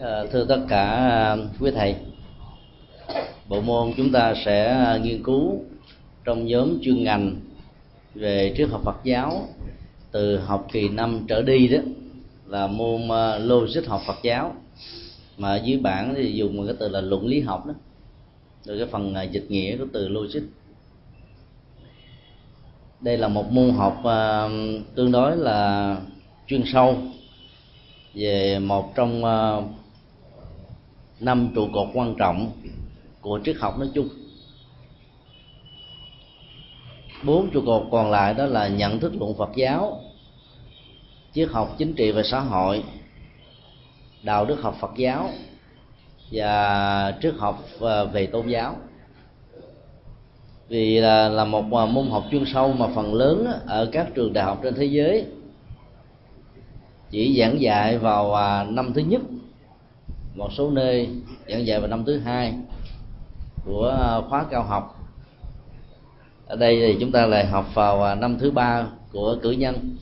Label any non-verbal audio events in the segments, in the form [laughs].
Ờ, thưa tất cả ờ, quý thầy, bộ môn chúng ta sẽ ờ, nghiên cứu trong nhóm chuyên ngành về triết học Phật giáo từ học kỳ năm trở đi đó, là môn logic học Phật giáo. Mà dưới bản thì dùng một cái từ là luận lý học đó, rồi cái phần dịch nghĩa của từ logic. Đây là một môn học tương đối là chuyên sâu về một trong năm trụ cột quan trọng của triết học nói chung. Bốn trụ cột còn lại đó là nhận thức luận phật giáo triết học chính trị và xã hội đạo đức học phật giáo và triết học à, về tôn giáo. Vì là, là một à, môn học chuyên sâu mà phần lớn ở các trường đại học trên thế giới chỉ giảng dạy vào à, năm thứ nhất một số nơi giảng dạy vào năm thứ hai của à, khóa cao học. Ở đây thì chúng ta lại học vào à, năm thứ ba của cử nhân.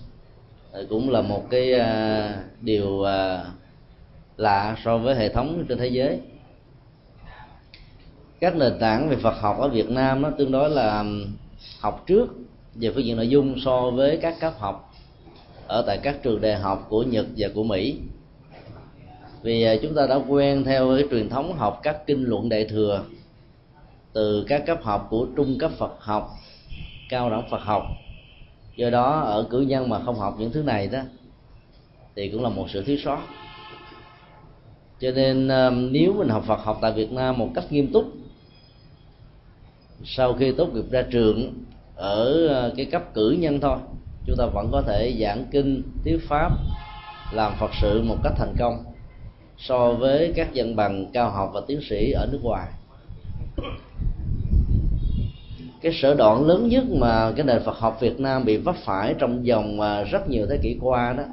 Ờ, cũng là một cái à, điều lạ so với hệ thống trên thế giới. Các nền tảng về Phật học ở Việt Nam nó tương đối là học trước về phương diện nội dung so với các cấp học ở tại các trường đại học của Nhật và của Mỹ vì à, chúng ta đã quen theo cái truyền thống học các kinh luận đại thừa. Từ các cấp học của trung cấp Phật học, cao đẳng Phật học. Do đó, ở cử nhân mà không học những thứ này đó, thì cũng là một sự thiếu sót. Cho nên à, nếu mình học Phật học tại Việt Nam một cách nghiêm túc, sau khi tốt nghiệp ra trường ở à, cái cấp cử nhân thôi, chúng ta vẫn có thể giảng kinh, thuyết pháp, làm phật sự một cách thành công so với các dân bằng cao học và tiến sĩ ở nước ngoài. Cái sở đoạn lớn nhất mà cái nền Phật học Việt Nam bị vấp phải trong vòng à, rất nhiều thế kỷ qua đó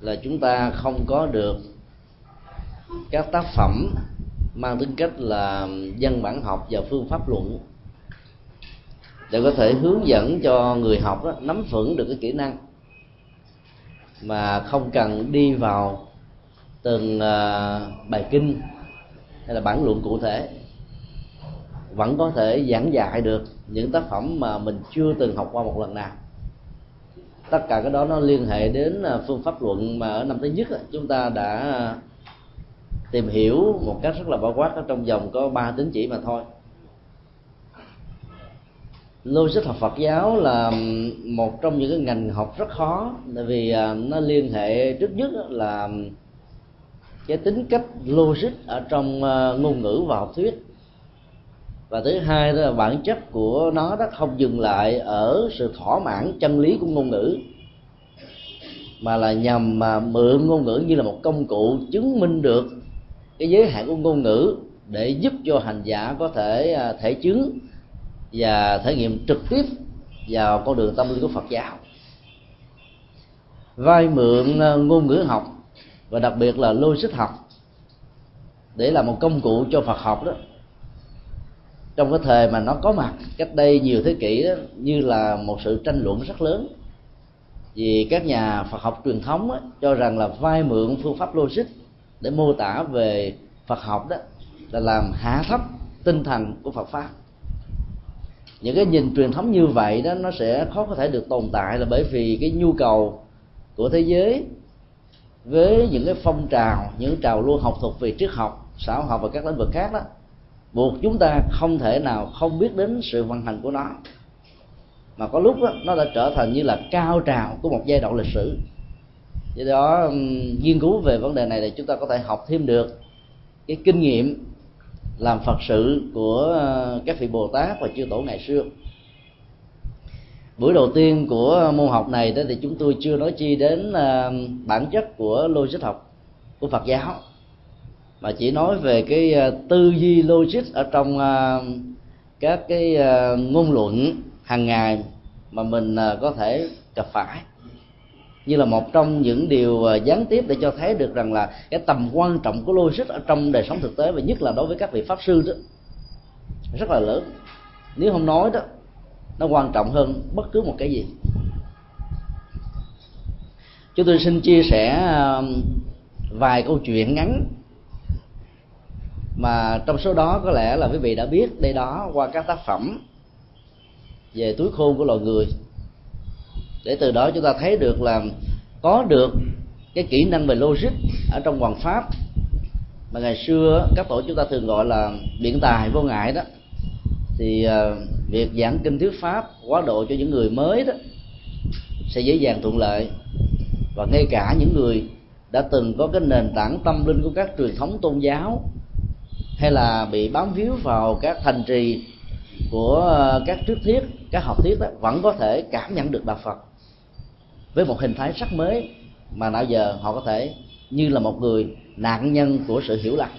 là chúng ta không có được các tác phẩm mang tính cách là dân bản học và phương pháp luận để có thể hướng dẫn cho người học đó, nắm vững được cái kỹ năng mà không cần đi vào từng uh, bài kinh hay là bản luận cụ thể vẫn có thể giảng dạy được những tác phẩm mà mình chưa từng học qua một lần nào. Tất cả cái đó nó liên hệ đến à, phương pháp luận mà ở năm thứ nhất chúng ta đã tìm hiểu một cách rất là bao quát ở trong vòng có ba tín chỉ mà thôi. Logic học Phật giáo là một trong những cái ngành học rất khó tại vì à, nó liên hệ trước nhất là cái tính cách logic ở trong ờ, ngôn ngữ và học thuyết. Và thứ hai đó là bản chất của nó đó không dừng lại ở sự thỏa mãn chân lý của ngôn ngữ, mà là nhằm mà mượn ngôn ngữ như là một công cụ chứng minh được cái giới hạn của ngôn ngữ để giúp cho hành giả có thể ờ, thể chứng và thể nghiệm trực tiếp vào con đường tâm linh của Phật giáo. Vay mượn ngôn ngữ học và đặc biệt là logic học. Để là một công cụ cho Phật học đó. Trong cái thời mà nó có mặt cách đây nhiều thế kỷ đó, như là một sự tranh luận rất lớn. Vì các nhà Phật học truyền thống đó, cho rằng là vay mượn phương pháp logic để mô tả về Phật học đó là làm hạ thấp tinh thần của Phật pháp. Những cái nhìn truyền thống như vậy đó nó sẽ khó có thể được tồn tại là bởi vì cái nhu cầu của thế giới với những cái phong trào những trào lưu học thuật về triết học xã hội học và các lĩnh vực khác đó buộc chúng ta không thể nào không biết đến sự vận hành của nó. Mà có lúc đó, nó đã trở thành như là cao trào của một giai đoạn lịch sử. Do đó nghiên cứu về vấn đề này thì chúng ta có thể học thêm được cái kinh nghiệm làm phật sự của ờ, các vị bồ tát và chư tổ ngày xưa buổi đầu tiên của môn học này đó thì chúng tôi chưa nói chi đến à, bản chất của logic học của phật giáo, mà chỉ nói về cái à, tư duy logic ở trong à, các cái ngôn luận hàng ngày mà mình có thể gặp phải. Như là một trong những điều gián tiếp để cho thấy được rằng là cái tầm quan trọng của logic ở trong đời sống thực tế và nhất là đối với các vị pháp sư đó, rất là lớn. Nếu không nói đó nó quan trọng hơn bất cứ một cái gì. Chúng tôi xin chia sẻ um, vài câu chuyện ngắn mà trong số đó có lẽ là quý vị đã biết đây đó qua các tác phẩm về túi khôn của loài người. Để từ đó chúng ta thấy được là có được cái kỹ năng về logic ở trong hoàng pháp mà ngày xưa các tổ chúng ta thường gọi là biện tài vô ngại đó. Thì uh, việc giảng kinh thuyết pháp, quá độ cho những người mới đó, sẽ dễ dàng thuận lợi. Và ngay cả những người đã từng có cái nền tảng tâm linh của các truyền thống tôn giáo, hay là bị bám víu vào các thành trì của ờ, các trước thiết các học thuyết đó, vẫn có thể cảm nhận được đạo phật với một hình thái sắc mới mà nào giờ họ có thể như là một người nạn nhân của sự hiểu lầm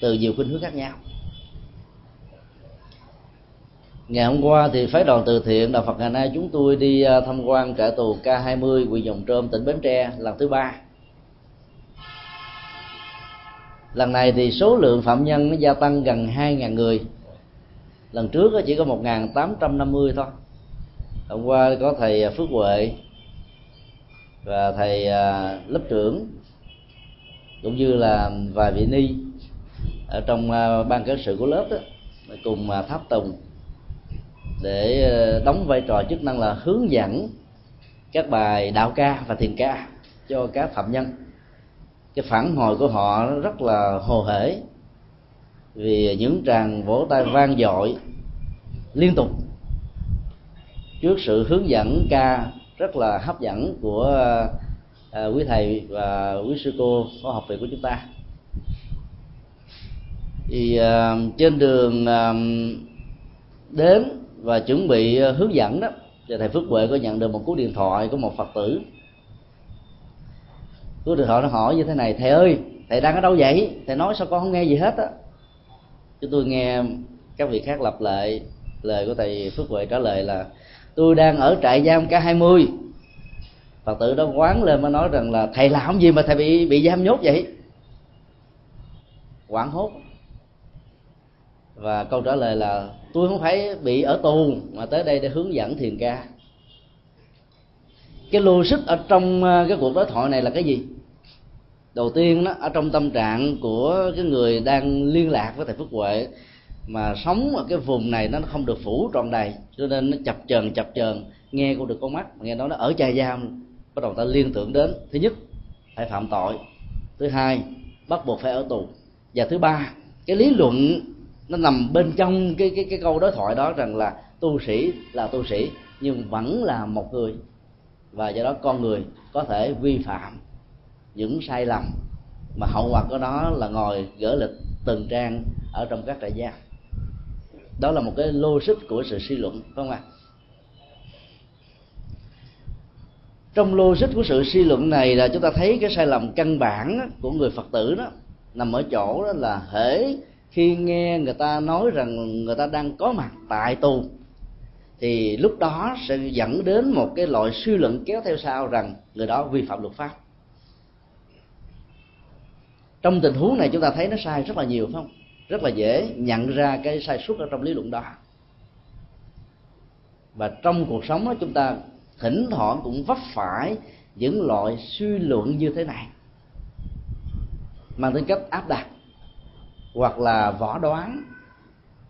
từ nhiều khuynh hướng khác nhau ngày hôm qua thì phái đoàn từ thiện đạo Phật ngày nay chúng tôi đi à, tham quan trại tù K20 huyện Dòng Trôm tỉnh Bến Tre, lần thứ ba. Lần này thì số lượng phạm nhân nó gia tăng gần 2.000 người. Lần trước chỉ có 1.850 thôi. Hôm qua có thầy Phước Huệ và thầy à, lớp trưởng, cũng như là vài vị ni ở trong à, ban cán sự của lớp đó cùng tháp tùng để ờ, đóng vai trò chức năng là hướng dẫn các bài đạo ca và thiền ca cho các phạm nhân. Cái phản hồi của họ rất là hồ hởi vì những tràng vỗ tay vang dội liên tục trước sự hướng dẫn ca rất là hấp dẫn của à, quý thầy và quý sư cô có học viện của chúng ta. Thì à, trên đường à, đến và chuẩn bị ờ, hướng dẫn đó. Thì thầy Phước Huệ có nhận được một cú điện thoại của một Phật tử. Cú điện thoại nó hỏi như thế này, thầy ơi, thầy đang ở đâu vậy? Thầy nói sao con không nghe gì hết á? Chúng tôi nghe các vị khác lặp lại, lời của thầy Phước Huệ trả lời là, tôi đang ở trại giam K20 Phật tử đó quán lên mới nói rằng là, thầy làm gì mà thầy bị bị giam nhốt vậy? Quảng hốt và câu trả lời là, tôi không phải bị ở tù, mà tới đây để hướng dẫn thiền ca. Cái logic ở trong ờ, cái cuộc đối thoại này là cái gì? Đầu tiên đó, ở trong tâm trạng của cái người đang liên lạc với thầy phước huệ, mà sống ở cái vùng này nó không được phủ tròn đầy, cho nên nó chập chờn chập chờn, nghe cũng được con mắt, nghe nói nó ở trại giam, bắt đầu ta liên tưởng đến, thứ nhất, phải phạm tội, thứ hai, bắt buộc phải ở tù, và thứ ba, cái lý luận nó nằm bên trong cái cái cái câu đối thoại đó rằng là tu sĩ là tu sĩ, nhưng vẫn là một người. Và do đó con người có thể vi phạm những sai lầm mà hậu quả của nó là ngồi gỡ lịch từng trang ở trong các trại giam. Đó là một cái logic của sự suy luận, phải không ạ? Trong logic của sự suy luận này là chúng ta thấy cái sai lầm căn bản của người phật tử đó nằm ở chỗ đó là hễ khi nghe người ta nói rằng người ta đang có mặt tại tù, thì lúc đó sẽ dẫn đến một cái loại suy luận kéo theo sau rằng người đó vi phạm luật pháp. Trong tình huống này chúng ta thấy nó sai rất là nhiều, phải không? Rất là dễ nhận ra cái sai suất ở trong lý luận đó. Và trong cuộc sống đó chúng ta thỉnh thoảng cũng vấp phải những loại suy luận như thế này, mang tính cách áp đặt hoặc là võ đoán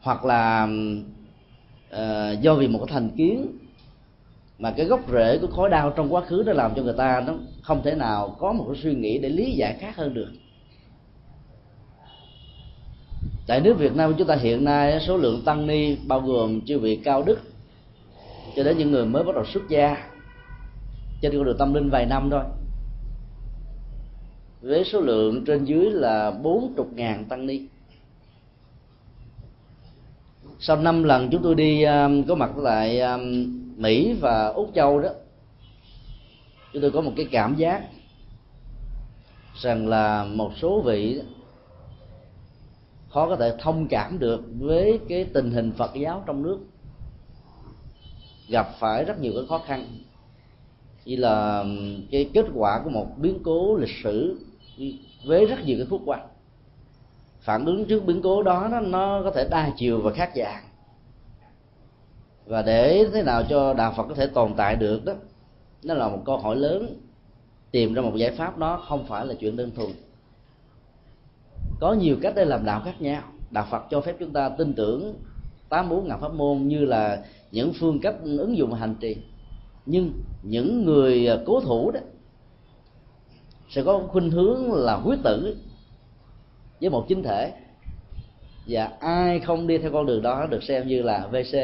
hoặc là uh, do vì một cái thành kiến mà cái gốc rễ của khối đau trong quá khứ nó làm cho người ta nó không thể nào có một cái suy nghĩ để lý giải khác hơn được. Tại nước Việt Nam của chúng ta hiện nay số lượng tăng ni bao gồm chư vị cao đức cho đến những người mới bắt đầu xuất gia trên con đường tâm linh vài năm thôi với số lượng trên dưới là bốn chục ngàn tăng ni sau năm lần chúng tôi đi um, có mặt tại um, Mỹ và Úc Châu đó chúng tôi có một cái cảm giác rằng là một số vị khó có thể thông cảm được với cái tình hình Phật giáo trong nước. Gặp phải rất nhiều cái khó khăn. Như là um, cái kết quả của một biến cố lịch sử với rất nhiều cái khúc quanh. Phản ứng trước biến cố đó nó, nó có thể đa chiều và khác dạng. Và để thế nào cho đạo phật có thể tồn tại được đó nó là một câu hỏi lớn. Tìm ra một giải pháp đó không phải là chuyện đơn thuần. Có nhiều cách để làm đạo khác nhau. Đạo phật cho phép chúng ta tin tưởng tám bốn ngàn pháp môn như là những phương cách ứng dụng hành trì. Nhưng những người à, cố thủ đó sẽ có khuynh hướng là quyết tử với một chính thể. Và ai không đi theo con đường đó được xem như là vc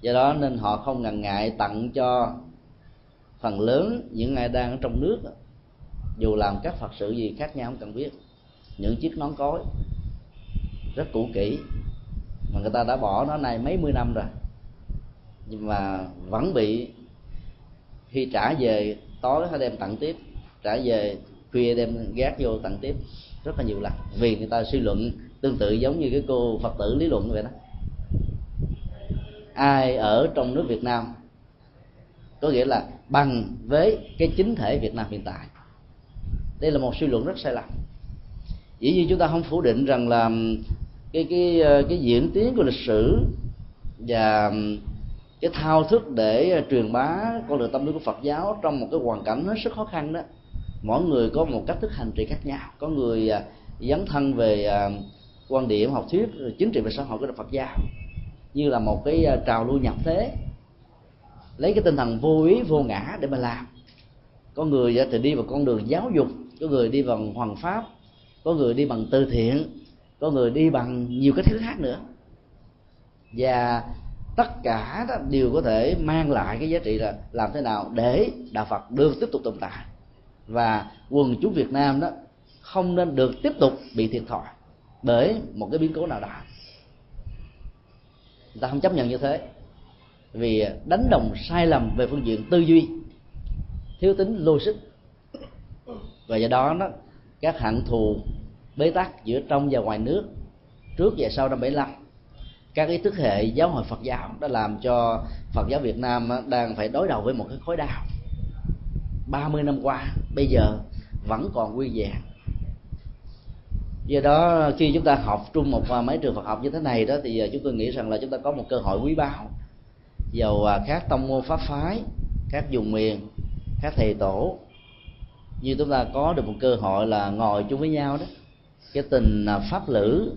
do đó nên họ không ngần ngại tặng cho phần lớn những ai đang ở trong nước, dù làm các phật sự gì khác nhau không cần biết. Những chiếc nón cối rất cũ kỹ mà người ta đã bỏ nó này mấy mươi năm rồi, nhưng mà vẫn bị khi trả về tối hay đem tặng tiếp trả về khuya đem gác vô tặng tiếp. Rất là nhiều lần, vì người ta suy luận tương tự giống như cái cô phật tử lý luận vậy đó. Ai ở trong nước việt nam, có nghĩa là bằng với cái chính thể việt nam hiện tại. Đây là một suy luận rất sai lầm. Dĩ nhiên chúng ta không phủ định rằng là cái cái ờ, cái diễn tiến của lịch sử và cái thao thức để à, truyền bá con đường tâm lý của Phật giáo trong một cái hoàn cảnh hết sức khó khăn đó. Mỗi người có một cách thức hành trì khác nhau. Có người à, dấn thân về à, quan điểm học thuyết chính trị và xã hội của Phật giáo. Như là một cái trào lưu nhập thế. Lấy cái tinh thần vô ý, vô ngã để mà làm. Có người thì đi vào con đường giáo dục. Có người đi bằng hoàng pháp. Có người đi bằng từ thiện. Có người đi bằng nhiều cái thứ khác nữa. Và tất cả đó đều có thể mang lại cái giá trị là làm thế nào để đạo Phật được tiếp tục tồn tại. Và quần chúng Việt Nam đó không nên được tiếp tục bị thiệt thòi bởi một cái biến cố nào đó. Người ta không chấp nhận như thế. Vì đánh đồng sai lầm về phương diện tư duy, thiếu tính logic. Và do đó đó, các hạng thù bế tắc giữa trong và ngoài nước trước và sau năm 75 các ý thức hệ giáo hội Phật giáo đã làm cho Phật giáo Việt Nam đang phải đối đầu với một cái khối đau. 30 năm qua, bây giờ vẫn còn nguyên vẹn. Do đó, khi chúng ta học chung một mấy trường Phật học như thế này đó, thì à, chúng tôi nghĩ rằng là chúng ta có một cơ hội quý báu. Dầu à, các tông môn pháp phái, các vùng miền, các thầy tổ, như chúng ta có được một cơ hội là ngồi chung với nhau đó. Cái tình à, pháp lữ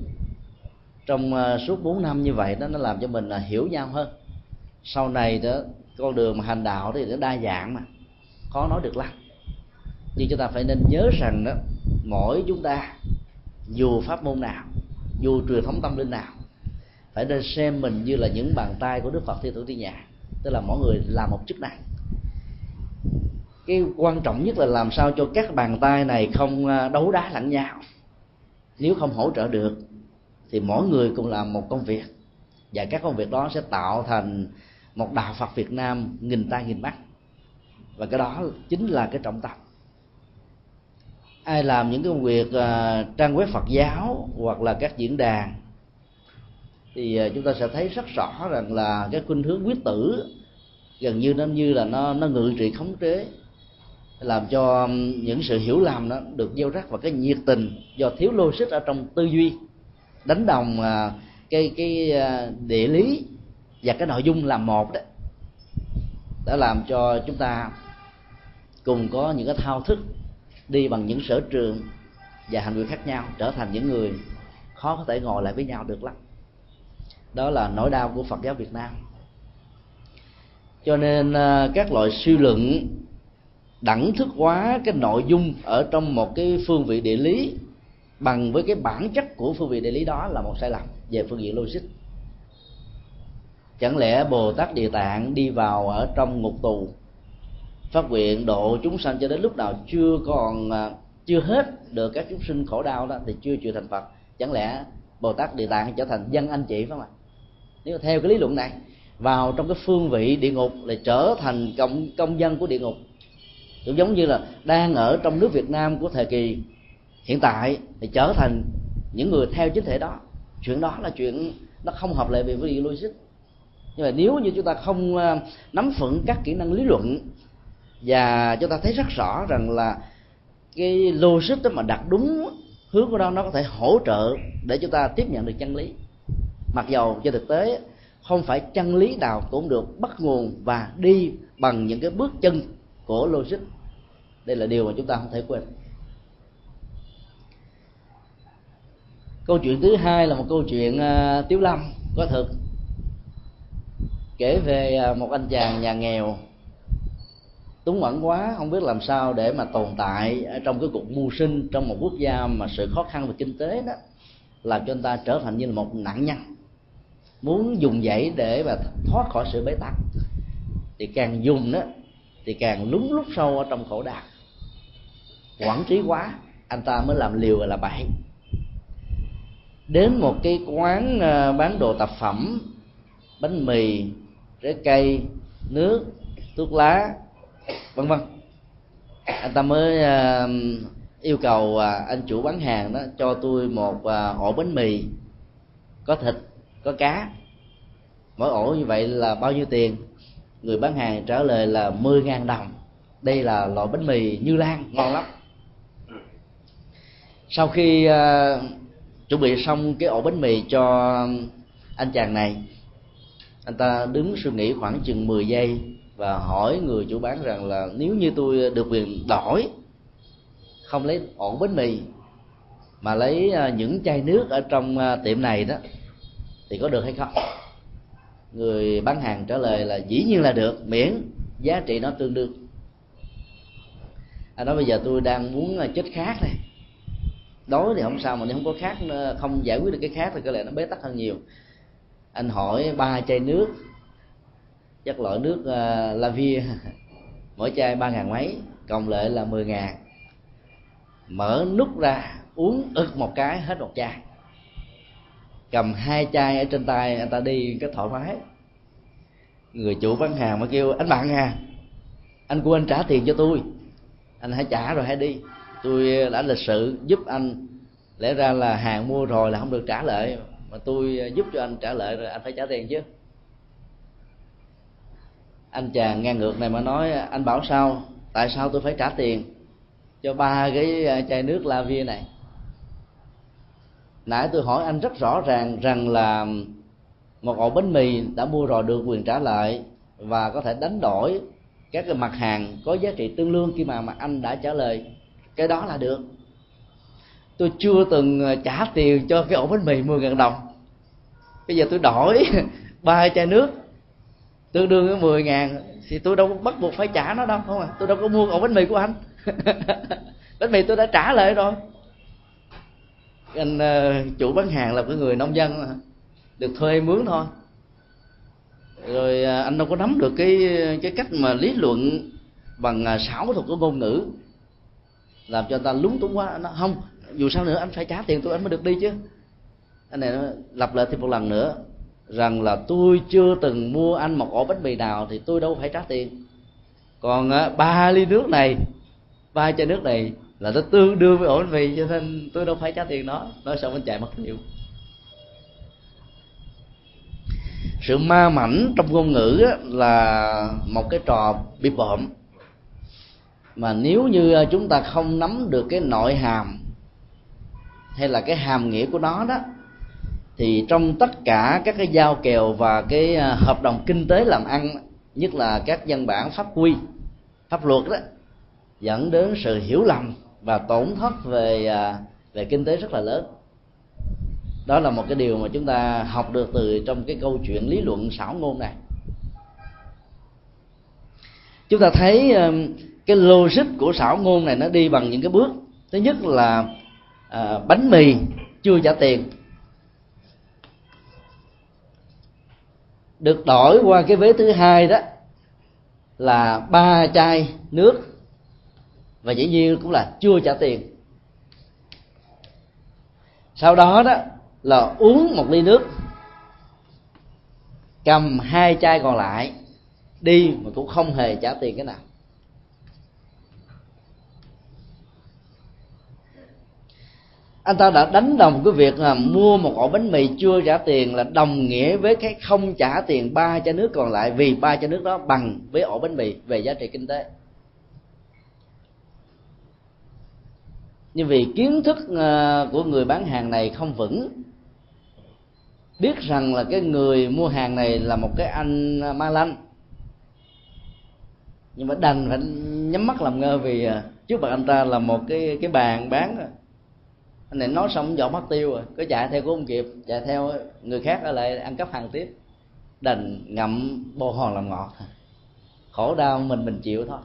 trong ờ, suốt 4 năm như vậy đó, nó làm cho mình là hiểu nhau hơn. Sau này đó, con đường mà hành đạo thì nó đa dạng mà, khó nói được lắm. Nhưng chúng ta phải nên nhớ rằng đó, mỗi chúng ta, dù pháp môn nào, dù truyền thống tâm linh nào, phải nên xem mình như là những bàn tay của đức phật thi thủ thiên nhà. Tức là mỗi người làm một chức năng. Cái quan trọng nhất là làm sao cho các bàn tay này không ờ, đấu đá lẫn nhau. Nếu không hỗ trợ được thì mỗi người cũng làm một công việc. Và các công việc đó sẽ tạo thành một đạo phật việt nam nghìn tay nghìn mắt. Và cái đó chính là cái trọng tâm. Ai làm những công việc uh, trang web phật giáo hoặc là các diễn đàn thì uh, chúng ta sẽ thấy rất rõ rằng là cái khuynh hướng quyết tử gần như nó như là nó nó ngự trị khống chế làm cho những sự hiểu lầm đó được gieo rắc và cái nhiệt tình do thiếu logic ở trong tư duy đánh đồng à, cái cái à, địa lý và cái nội dung làm một đó, đã làm cho chúng ta cùng có những cái thao thức đi bằng những sở trường và hành vi khác nhau, trở thành những người khó có thể ngồi lại với nhau được lắm. Đó là nỗi đau của phật giáo việt nam. Cho nên à, các loại suy luận đẳng thức hóa cái nội dung ở trong một cái phương vị địa lý bằng với cái bản chất của phương vị địa lý đó là một sai lầm về phương diện logic. Chẳng lẽ bồ tát địa tạng đi vào ở trong ngục tù, phát nguyện độ chúng sanh cho đến lúc nào chưa còn à, chưa hết được các chúng sinh khổ đau đó thì chưa chịu thành phật? Chẳng lẽ bồ tát địa tạng trở thành dân anh chị phải không ạ? Nếu theo cái lý luận này, vào trong cái phương vị địa ngục là trở thành công công dân của địa ngục. Cũng giống như là đang ở trong nước Việt Nam của thời kỳ hiện tại thì trở thành những người theo chính thể đó. Chuyện đó là chuyện nó không hợp lệ về với logic. Nhưng mà nếu như chúng ta không à, nắm vững các kỹ năng lý luận, và chúng ta thấy rất rõ rằng là cái logic đó mà đặt đúng hướng của nó nó có thể hỗ trợ để chúng ta tiếp nhận được chân lý. Mặc dầu trên thực tế không phải chân lý nào cũng được bắt nguồn và đi bằng những cái bước chân của logic. Đây là điều mà chúng ta không thể quên. Câu chuyện thứ hai là một câu chuyện uh, tiếu lâm có thực kể về uh, một anh chàng nhà nghèo. Túng quẩn quá không biết làm sao để mà tồn tại ở trong cái cuộc mưu sinh trong một quốc gia mà sự khó khăn về kinh tế đó làm cho anh ta trở thành như là một nạn nhân. Muốn dùng dãy để mà thoát khỏi sự bế tắc. Thì càng dùng đó thì càng lúng lút sâu ở trong khổ đau. Quản trí quá anh ta mới làm liều và là bậy đến một cái quán ờ, bán đồ tạp phẩm, bánh mì trái cây, nước, thuốc lá, vân vân. Anh ta mới ờ, yêu cầu ờ, anh chủ bán hàng đó cho tôi một ổ bánh mì, có thịt, có cá. Mỗi ổ như vậy là bao nhiêu tiền? Người bán hàng trả lời là 10.000 đồng. Đây là loại bánh mì như lan, ngon lắm. Sau khi chuẩn bị xong cái ổ bánh mì cho anh chàng này. Anh ta đứng suy nghĩ khoảng chừng 10 giây và hỏi người chủ bán rằng là nếu như tôi được quyền đổi, không lấy ổ bánh mì, mà lấy à, những chai nước ở trong à, tiệm này đó, thì có được hay không? Người bán hàng trả lời là dĩ nhiên là được, miễn giá trị nó tương đương. Anh nói bây giờ tôi đang muốn à, chết khác này đói thì không sao mà nếu không có khác ờ, không giải quyết được cái khác thì có lẽ nó bế tắc hơn nhiều. Anh hỏi ba chai nước chất loại nước uh, lavia. [laughs] Mỗi chai ba ngàn mấy cộng lại là mười ngàn. Mở nút ra uống ực một cái hết một chai. Cầm hai chai ở trên tay anh ta đi cái thoải mái. Người chủ bán hàng mới kêu anh bạn à anh của anh trả tiền cho tôi. Anh hãy trả rồi hãy đi tôi ờ, đã lịch sự giúp anh. Lẽ ra là hàng mua rồi là không được trả lại. Mà tôi ờ, giúp cho anh trả lại rồi anh phải trả tiền chứ. Anh chàng ngang ngược này mà nói, anh bảo sao? Tại sao tôi phải trả tiền cho ba cái ờ, chai nước la vi này? Nãy tôi hỏi anh rất rõ ràng rằng là một ổ bánh mì đã mua rồi được quyền trả lại và có thể đánh đổi các cái mặt hàng có giá trị tương đương khi mà mà anh đã trả lời cái đó là được. Tôi chưa từng ờ, trả tiền cho cái ổ bánh mì 10 ngàn đồng. Bây giờ tôi đổi [laughs] ba chai nước tương đương với 10 ngàn thì tôi đâu bắt buộc phải trả nó đâu không à? Tôi đâu có mua ổ bánh mì của anh. [laughs] Bánh mì tôi đã trả lại rồi. Anh uh, chủ bán hàng là cái người nông dân mà. được thuê mướn thôi. Rồi uh, anh đâu có nắm được cái cái cách mà lý luận bằng uh, thuật của ngôn ngữ làm cho người ta lúng túng quá. Nó không, dù sao nữa anh phải trả tiền tôi, anh mới được đi chứ. Anh này nó lặp lại thêm một lần nữa, rằng là tôi chưa từng mua anh một ổ bánh mì nào thì tôi đâu phải trả tiền. Còn à, ba ly nước này, ba chai nước này là nó tương đương với ổ bánh mì, cho nên tôi đâu phải trả tiền nó. Nói xong anh chạy mất nhiều sự ma mảnh trong ngôn ngữ là một cái trò bị bợm mà nếu như ờ, chúng ta không nắm được cái nội hàm hay là cái hàm nghĩa của nó đó, thì trong tất cả các cái giao kèo và cái ờ, hợp đồng kinh tế làm ăn, nhất là các văn bản pháp quy, pháp luật đó, dẫn đến sự hiểu lầm và tổn thất về ờ, về kinh tế rất là lớn. Đó là một cái điều mà chúng ta học được từ trong cái câu chuyện lý luận xảo ngôn này. Chúng ta thấy cái logic của xảo ngôn này nó đi bằng những cái bước. Thứ nhất là à, bánh mì chưa trả tiền. Được đổi qua cái vế thứ hai đó là ba chai nước. Và dĩ nhiên cũng là chưa trả tiền. Sau đó đó là uống một ly nước cầm hai chai còn lại đi mà cũng không hề trả tiền cái nào. Anh ta đã đánh đồng cái việc là mua một ổ bánh mì chưa trả tiền là đồng nghĩa với cái không trả tiền ba chai nước còn lại, vì ba chai nước đó bằng với ổ bánh mì về giá trị kinh tế. Nhưng vì kiến thức à, của người bán hàng này không vững, biết rằng là cái người mua hàng này là một cái anh à, ma lanh. Nhưng mà đành phải nhắm mắt làm ngơ vì à, trước mặt anh ta là một cái cái bàn bán anh này nói xong dọn mất tiêu rồi, cứ chạy theo cũng không kịp chạy theo người khác ở lại ăn cắp hàng tiếp. Đành ngậm bồ hòn làm ngọt. Khổ đau mình mình chịu thôi.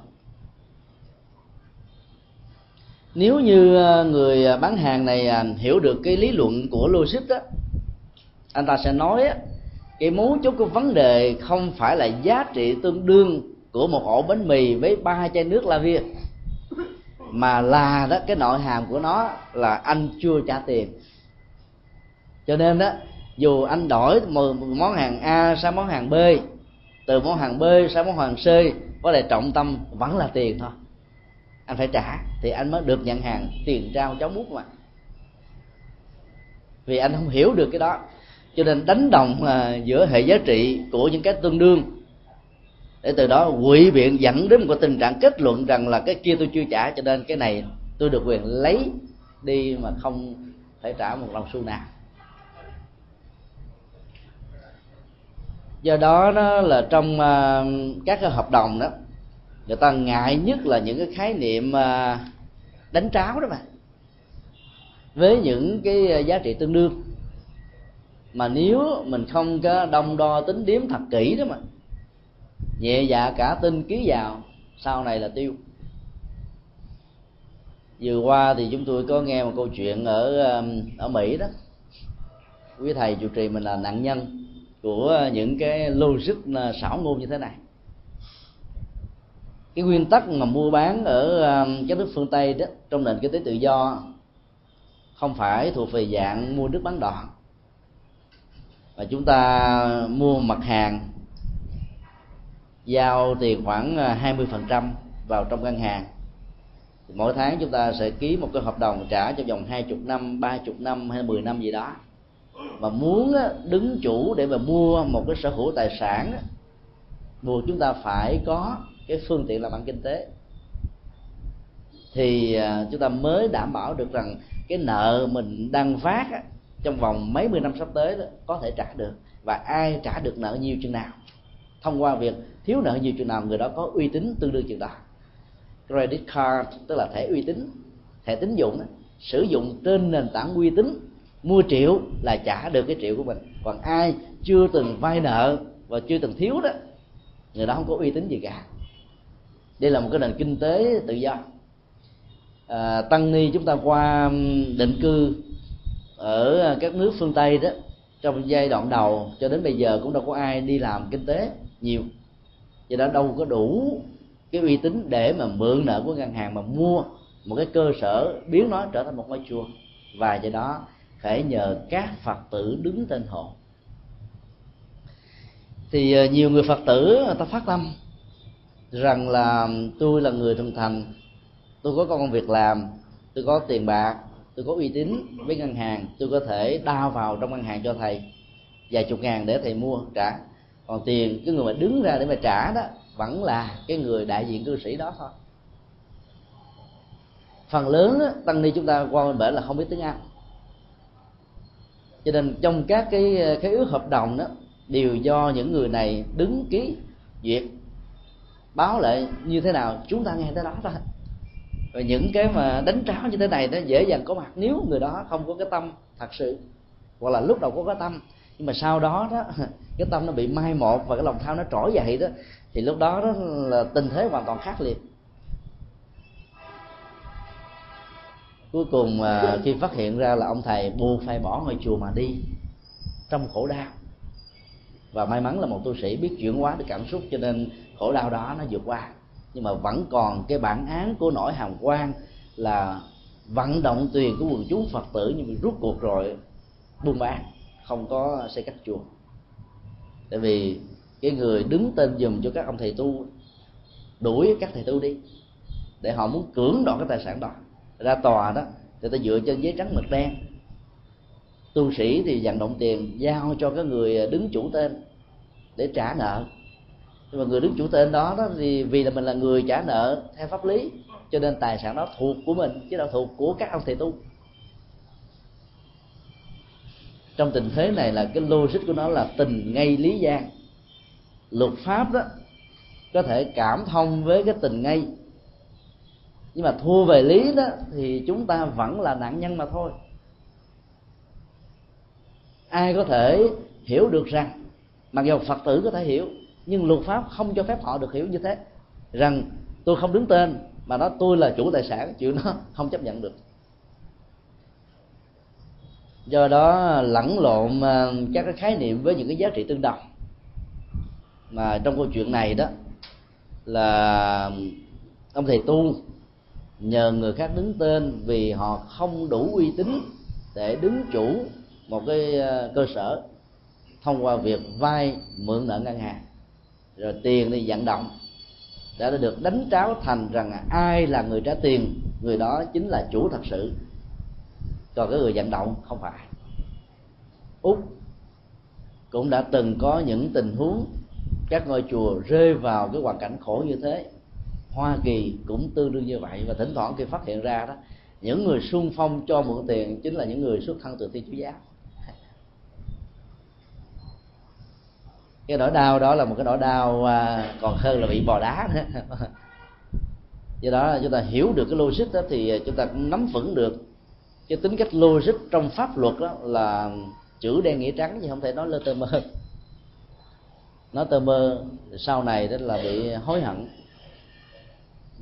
Nếu như ờ, người bán hàng này à, hiểu được cái lý luận của logic đó, anh ta sẽ nói cái mấu chốt của vấn đề không phải là giá trị tương đương của một ổ bánh mì với ba chai nước la viên mà là đó, cái nội hàm của nó là anh chưa trả tiền. Cho nên đó, dù anh đổi một món hàng A sang món hàng B, từ món hàng B sang món hàng C, có lẽ trọng tâm vẫn là tiền thôi. Anh phải trả thì anh mới được nhận hàng tiền trao cháu bút mà. Vì anh không hiểu được cái đó. Cho nên đánh đồng giữa hệ giá trị của những cái tương đương để từ đó quỵ biện dẫn đến một cái tình trạng kết luận rằng là cái kia tôi chưa trả cho nên cái này tôi được quyền lấy đi mà không phải trả một đồng xu nào. Do đó nó là trong uh, các cái hợp đồng đó người ta ngại nhất là những cái khái niệm uh, đánh tráo đó mà với những cái à, giá trị tương đương. Mà nếu mình không có đông đo tính điếm thật kỹ đó mà nhẹ dạ cả tin ký vào, sau này là tiêu. Vừa qua thì chúng tôi có nghe một câu chuyện ở um, ở mỹ đó. Quý thầy chủ trì mình là nạn nhân của những cái logic uh, xảo ngôn như thế này. Cái nguyên tắc mà mua bán ở um, các nước phương tây đó, trong nền kinh tế tự do, không phải thuộc về dạng mua nước bán đoạn và chúng ta mua mặt hàng giao tiền khoảng à, 20% vào trong ngân hàng. Mỗi tháng chúng ta sẽ ký một cái hợp đồng trả trong vòng hai chục năm, ba chục năm hay 10 năm gì đó. Mà muốn đứng chủ để mà mua một cái sở hữu tài sản buộc chúng ta phải có cái phương tiện làm ăn kinh tế. Thì à, chúng ta mới đảm bảo được rằng cái nợ mình đang phát trong vòng mấy mươi năm sắp tới đó, có thể trả được. Và ai trả được nợ nhiều chừng nào? Thông qua việc thiếu nợ nhiều chừng nào người đó có uy tín tương đương chừng đó. Credit card tức là thẻ uy tín thẻ tín dụng đó, sử dụng trên nền tảng uy tín mua triệu là trả được cái triệu của mình. Còn ai chưa từng vay nợ và chưa từng thiếu đó người đó không có uy tín gì cả. Đây là một cái nền kinh tế tự do. À, tăng ni chúng ta qua định cư ở các nước phương tây đó trong giai đoạn đầu cho đến bây giờ cũng đâu có ai đi làm kinh tế nhiều do đó đâu có đủ cái uy tín để mà mượn nợ của ngân hàng mà mua một cái cơ sở biến nó trở thành một ngôi chùa. Và do đó phải nhờ các phật tử đứng tên hộ. Thì ờ, nhiều người phật tử, người ta phát tâm rằng là tôi là người thường thành, tôi có công việc làm, tôi có tiền bạc, tôi có uy tín với ngân hàng, tôi có thể đao vào trong ngân hàng cho thầy vài chục ngàn để thầy mua trả còn tiền cái người mà đứng ra để mà trả đó vẫn là cái người đại diện cư sĩ đó thôi. Phần lớn đó, tăng ni chúng ta qua bên bển là không biết tiếng anh. Cho nên trong các cái cái ước hợp đồng đó đều do những người này đứng ký duyệt báo lại như thế nào chúng ta nghe tới đó thôi. Và những cái mà đánh tráo như thế này nó dễ dàng có mặt. Nếu người đó không có cái tâm thật sự hoặc là lúc đầu có cái tâm nhưng mà sau đó đó cái tâm nó bị mai một và cái lòng tham nó trỗi dậy đó, thì lúc đó đó là tình thế hoàn toàn khác liền. Cuối cùng à, khi phát hiện ra là ông thầy buộc phải bỏ ngôi chùa mà đi, trong khổ đau. Và may mắn là một tu sĩ biết chuyển hóa được cảm xúc, cho nên khổ đau đó nó vượt qua. Nhưng mà vẫn còn cái bản án của nỗi hàm quan là vận động tiền của quần chúng phật tử, nhưng mà rút cuộc rồi buôn bán, không có xây cắt chùa tại vì cái người đứng tên dùm cho các ông thầy tu đuổi các thầy tu đi để họ muốn cưỡng đoạt cái tài sản đó. Ra tòa đó người ta dựa trên giấy trắng mực đen. Tu sĩ thì vận động tiền giao cho cái người đứng chủ tên để trả nợ. Nhưng mà người đứng chủ tên đó, đó thì vì là mình là người trả nợ theo pháp lý cho nên tài sản đó thuộc của mình chứ đâu thuộc của các ông thầy tu. Trong tình thế này là cái logic của nó là tình ngay lý gian. Luật pháp đó có thể cảm thông với cái tình ngay. Nhưng mà thua về lý đó thì chúng ta vẫn là nạn nhân mà thôi. Ai có thể hiểu được rằng, mặc dù phật tử có thể hiểu, nhưng luật pháp không cho phép họ được hiểu như thế. Rằng tôi không đứng tên, mà nói tôi là chủ tài sản chịu nó không chấp nhận được do đó lẫn lộn ờ, các cái khái niệm với những cái giá trị tương đồng. Mà trong câu chuyện này đó, là ông thầy tu nhờ người khác đứng tên vì họ không đủ uy tín để đứng chủ một cái ờ, cơ sở thông qua việc vay mượn nợ ngân hàng. Rồi tiền đi vận động. Đã được đánh tráo thành rằng ai là người trả tiền, người đó chính là chủ thật sự còn cái người vận động, không phải. Úc cũng đã từng có những tình huống các ngôi chùa rơi vào cái hoàn cảnh khổ như thế. Hoa kỳ cũng tương đương như vậy. Và thỉnh thoảng khi phát hiện ra đó, những người sung phong cho mượn tiền chính là những người xuất thân từ thiên chúa giáo. Cái nỗi đau đó là một cái nỗi đau à, còn hơn là bị bò đá nữa. [laughs] Do đó chúng ta hiểu được cái logic đó thì à, chúng ta cũng nắm vững được cái tính cách logic trong pháp luật đó là chữ đen, nghĩa trắng thì không thể nói lơ tơ mơ nói tơ mơ sau này đó là bị hối hận.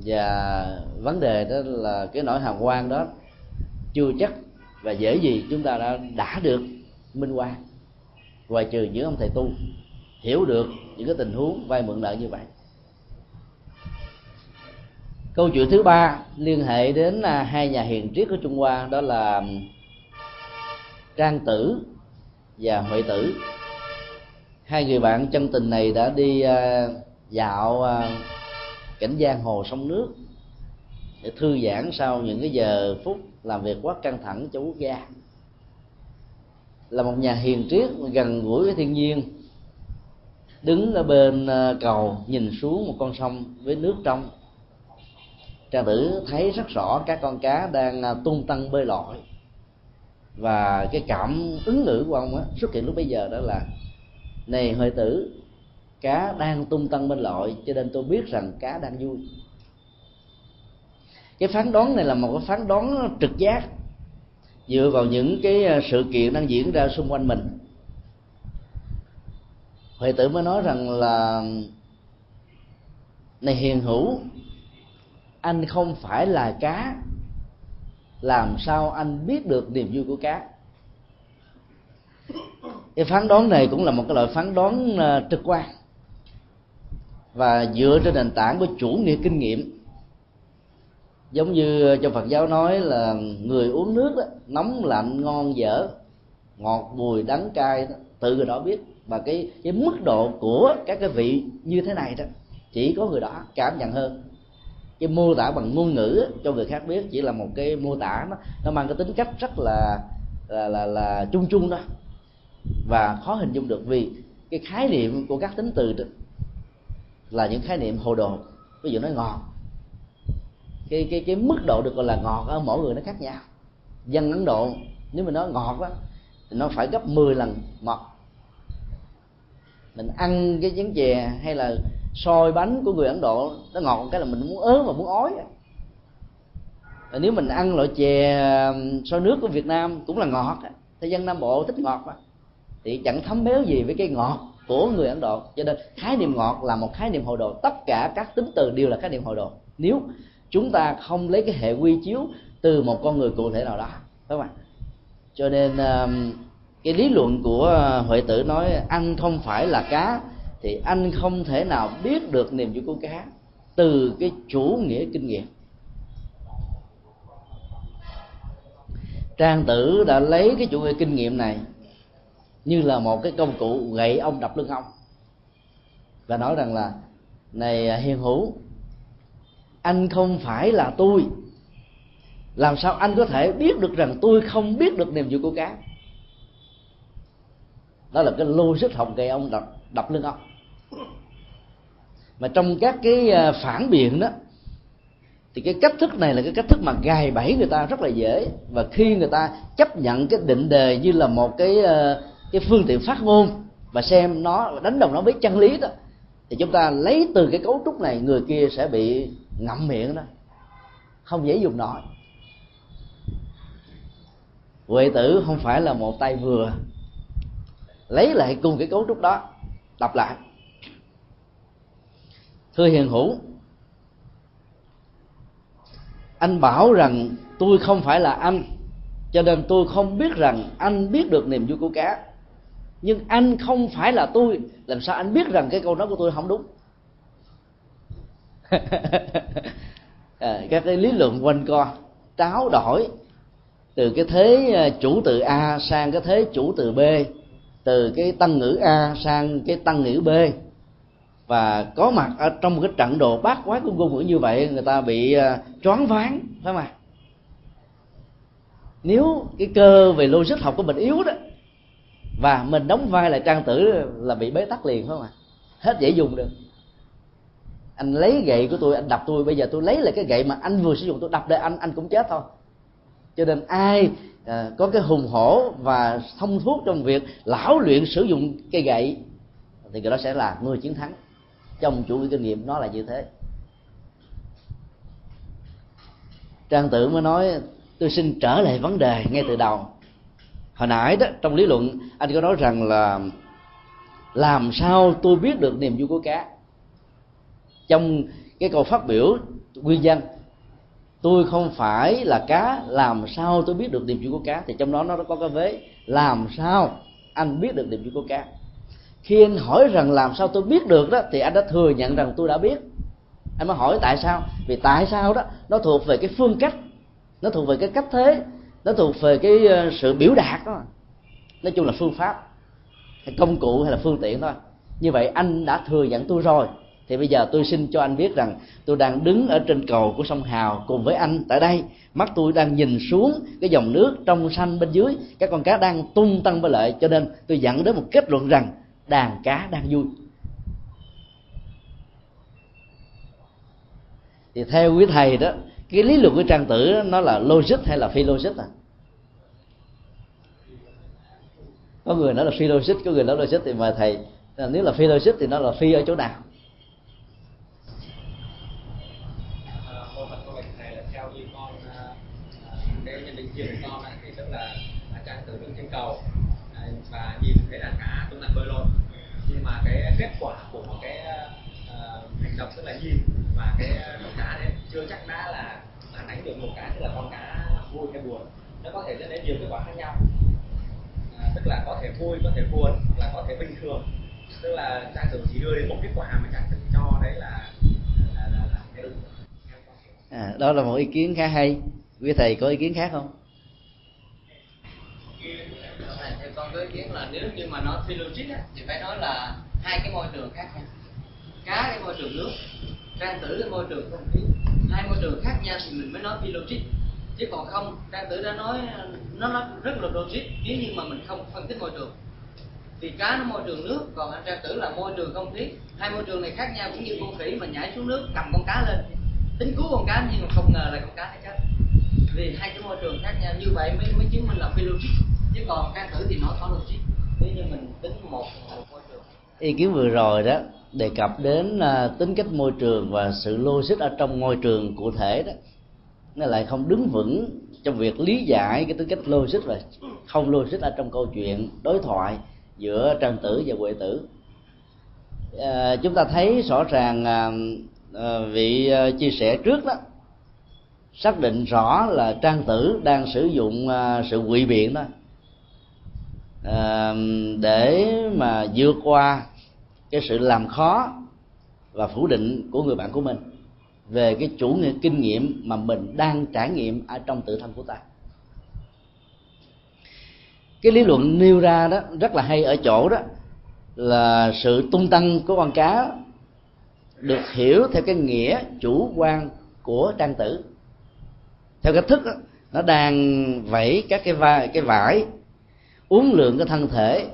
Và vấn đề đó là cái nỗi hàm quan đó chưa chắc và dễ gì chúng ta đã đã được minh quan ngoài trừ những ông thầy tu hiểu được những cái tình huống vay mượn nợ như vậy câu chuyện thứ ba liên hệ đến à, hai nhà hiền triết của trung hoa, đó là trang tử và huệ tử. Hai người bạn chân tình này đã đi à, dạo à, cảnh giang hồ sông nước để thư giãn sau những cái giờ phút làm việc quá căng thẳng cho quốc gia. Là một nhà hiền triết gần gũi với thiên nhiên, đứng ở bên cầu nhìn xuống một con sông với nước trong trang tử thấy rất rõ các con cá đang à, tung tăng bơi lội. Và cái cảm ứng ngữ của ông á, xuất hiện lúc bây giờ đó là này huệ tử cá đang tung tăng bên lội cho nên tôi biết rằng cá đang vui. Cái phán đoán này là một cái phán đoán trực giác dựa vào những cái à, sự kiện đang diễn ra xung quanh mình. Huệ tử mới nói rằng là này hiền hữu anh không phải là cá. Làm sao anh biết được niềm vui của cá? Cái phán đoán này cũng là một cái loại phán đoán ờ, trực quan. Và dựa trên nền tảng của chủ nghĩa kinh nghiệm. Giống như trong Phật giáo nói là người uống nước đó, nóng lạnh ngon dở ngọt bùi đắng cay đó, tự người đó biết. Và cái cái mức độ của các cái vị như thế này đó chỉ có người đó cảm nhận hơn cái mô tả bằng ngôn ngữ cho người khác biết chỉ là một cái mô tả nó nó mang cái tính cách rất là là là, là chung chung đó và khó hình dung được vì cái khái niệm của các tính từ đó là những khái niệm hồ đồ ví dụ nói ngọt. Cái cái cái mức độ được gọi là ngọt ở mỗi người nó khác nhau. Dân ấn độ nếu mình nói ngọt đó thì nó phải gấp 10 lần mật mình ăn cái chén chè hay là soi bánh của người ấn độ, nó ngọt cái là mình muốn ớ và muốn ói. Và nếu mình ăn loại chè soi nước của việt nam cũng là ngọt thế dân nam bộ thích ngọt mà. Thì chẳng thấm béo gì với cái ngọt của người ấn độ. Cho nên khái niệm ngọt là một khái niệm hội đồ. Tất cả các tính từ đều là khái niệm hội đồ. Nếu chúng ta không lấy cái hệ quy chiếu từ một con người cụ thể nào đó các bạn cho nên cái lý luận của huệ tử nói ăn không phải là cá thì anh không thể nào biết được niềm vui của cá từ cái chủ nghĩa kinh nghiệm. Trang tử đã lấy cái chủ nghĩa kinh nghiệm này như là một cái công cụ gậy ông đập lưng ông và nói rằng là này à, hiền hữu anh không phải là tôi. Làm sao anh có thể biết được rằng tôi không biết được niềm vui của cá đó là cái logic học gậy ông đập, đập lưng ông mà trong các cái à, phản biện đó, thì cái cách thức này là cái cách thức mà gài bẫy người ta rất là dễ. Và khi người ta chấp nhận cái định đề như là một cái à, cái phương tiện phát ngôn và xem nó, đánh đồng nó với chân lý đó, thì chúng ta lấy từ cái cấu trúc này, người kia sẽ bị ngậm miệng đó. Không dễ dùng nổi. Huệ tử không phải là một tay vừa. Lấy lại cùng cái cấu trúc đó, đọc lại thưa hiền hữu anh bảo rằng tôi không phải là anh cho nên tôi không biết rằng anh biết được niềm vui của cá nhưng anh không phải là tôi làm sao anh biết rằng cái câu nói của tôi không đúng? [laughs] À, các cái lý luận quanh co tráo đổi từ cái thế à, chủ từ a sang cái thế chủ từ b từ cái tăng ngữ a sang cái tăng ngữ b và có mặt ở trong một cái trận đồ bát quái của ngôn ngữ như vậy người ta bị ờ, choáng váng phải không ạ? Nếu cái cơ về logic học của mình yếu đó và mình đóng vai là trang tử là bị bế tắc liền phải không ạ? Hết dễ dùng được. Anh lấy gậy của tôi anh đập tôi bây giờ tôi lấy lại cái gậy mà anh vừa sử dụng tôi đập để anh anh cũng chết thôi. Cho nên ai à, có cái hùng hổ và thông thuốc trong việc lão luyện sử dụng cây gậy thì cái đó sẽ là người chiến thắng trong chủ nghĩa kinh nghiệm, nó là như thế. Trang tử mới nói, tôi xin trở lại vấn đề ngay từ đầu. Hồi nãy đó, trong lý luận, anh có nói rằng là, làm sao tôi biết được niềm vui của cá trong cái câu phát biểu nguyên dân tôi không phải là cá, làm sao tôi biết được niềm vui của cá thì trong đó nó có cái vế, làm sao anh biết được niềm vui của cá khi anh hỏi rằng làm sao tôi biết được đó, thì anh đã thừa nhận rằng tôi đã biết. Anh mới hỏi tại sao. Vì tại sao đó, nó thuộc về cái phương cách, nó thuộc về cái cách thế, nó thuộc về cái ờ, sự biểu đạt đó. Nói chung là phương pháp, hay công cụ hay là phương tiện thôi. Như vậy anh đã thừa nhận tôi rồi. Thì bây giờ tôi xin cho anh biết rằng tôi đang đứng ở trên cầu của sông hào cùng với anh tại đây. Mắt tôi đang nhìn xuống cái dòng nước trong xanh bên dưới. Các con cá đang tung tăng với lợi, cho nên tôi dẫn đến một kết luận rằng đàn cá đang vui. Thì theo quý thầy đó cái lý luận của trang tử đó, nó là logic hay là phi logic à? Có người nói là phi logic có người nói logic thì mời thầy. Nếu là phi logic thì nó là phi ở chỗ nào? Cầu và nhìn thấy đàn cá tung đang bơi lội. Nhưng mà cái kết quả của một cái uh, hành động tức là nhìn và cái con cá đấy chưa chắc đã là phản ánh được một cái tức là con cá vui hay buồn. Nó có thể dẫn đến nhiều kết quả khác nhau. À, tức là có thể vui có thể buồn hoặc là có thể bình thường. Tức là trang tử chỉ đưa đến một kết quả mà trang tử cho đấy là là, là, là cái đúng. À, đó là một ý kiến khá hay. Quý thầy có ý kiến khác không theo có ý kiến là nếu như mà nó philogic á, thì phải nói là hai cái môi trường khác nhau. Cá cái môi trường nước trang tử cái môi trường không khí. Hai môi trường khác nhau thì mình mới nói philogic chứ còn không trang tử đã nói nó nó rất là logic nếu như mà mình không phân tích môi trường. Thì cá nó môi trường nước còn anh trang tử là môi trường không khí. Hai môi trường này khác nhau cũng như con khỉ mà nhảy xuống nước cầm con cá lên. Tính cứu con cá nhưng mà không ngờ là con cá nó chết. Vì hai cái môi trường khác nhau như vậy mới mới chứng minh là philogic chứ còn trang tử thì nó có logic nếu như mình tính một, môi trường. Ý kiến vừa rồi đó đề cập đến uh, tính cách môi trường và sự logic ở trong môi trường cụ thể đó nó lại không đứng vững trong việc lý giải cái tính cách logic và không logic ở trong câu chuyện đối thoại giữa trang tử và huệ tử. À, chúng ta thấy rõ ràng à, à, vị à, chia sẻ trước đó xác định rõ là trang tử đang sử dụng à, sự quỵ biện đó à, để mà vượt qua cái sự làm khó và phủ định của người bạn của mình về cái chủ nghĩa kinh nghiệm mà mình đang trải nghiệm ở trong tự thân của ta. Cái lý luận nêu ra đó rất là hay ở chỗ đó là sự tung tăng của con cá được hiểu theo cái nghĩa chủ quan của trang tử. Theo cách thức đó, nó đang vẫy các cái vai cái vải uống lượng cái thân thể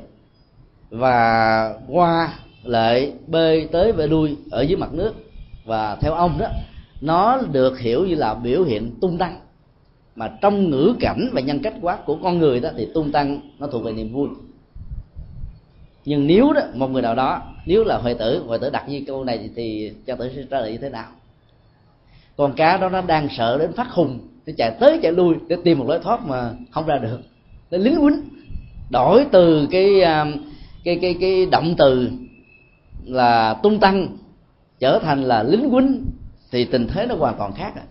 và qua lại bơi tới về lui ở dưới mặt nước. Và theo ông đó nó được hiểu như là biểu hiện tung tăng. Mà trong ngữ cảnh và nhân cách quát của con người đó thì tung tăng nó thuộc về niềm vui. Nhưng nếu đó một người nào đó nếu là huệ tử huệ tử đặt như câu này thì, thì cha tử sẽ trả lời như thế nào? Con cá đó nó đang sợ đến phát hùng nó chạy tới chạy lui để tìm một lối thoát mà không ra được. Nó lính quýnh đổi từ cái à, cái cái cái động từ là tung tăng trở thành là lính quýnh, thì tình thế nó hoàn toàn khác rồi.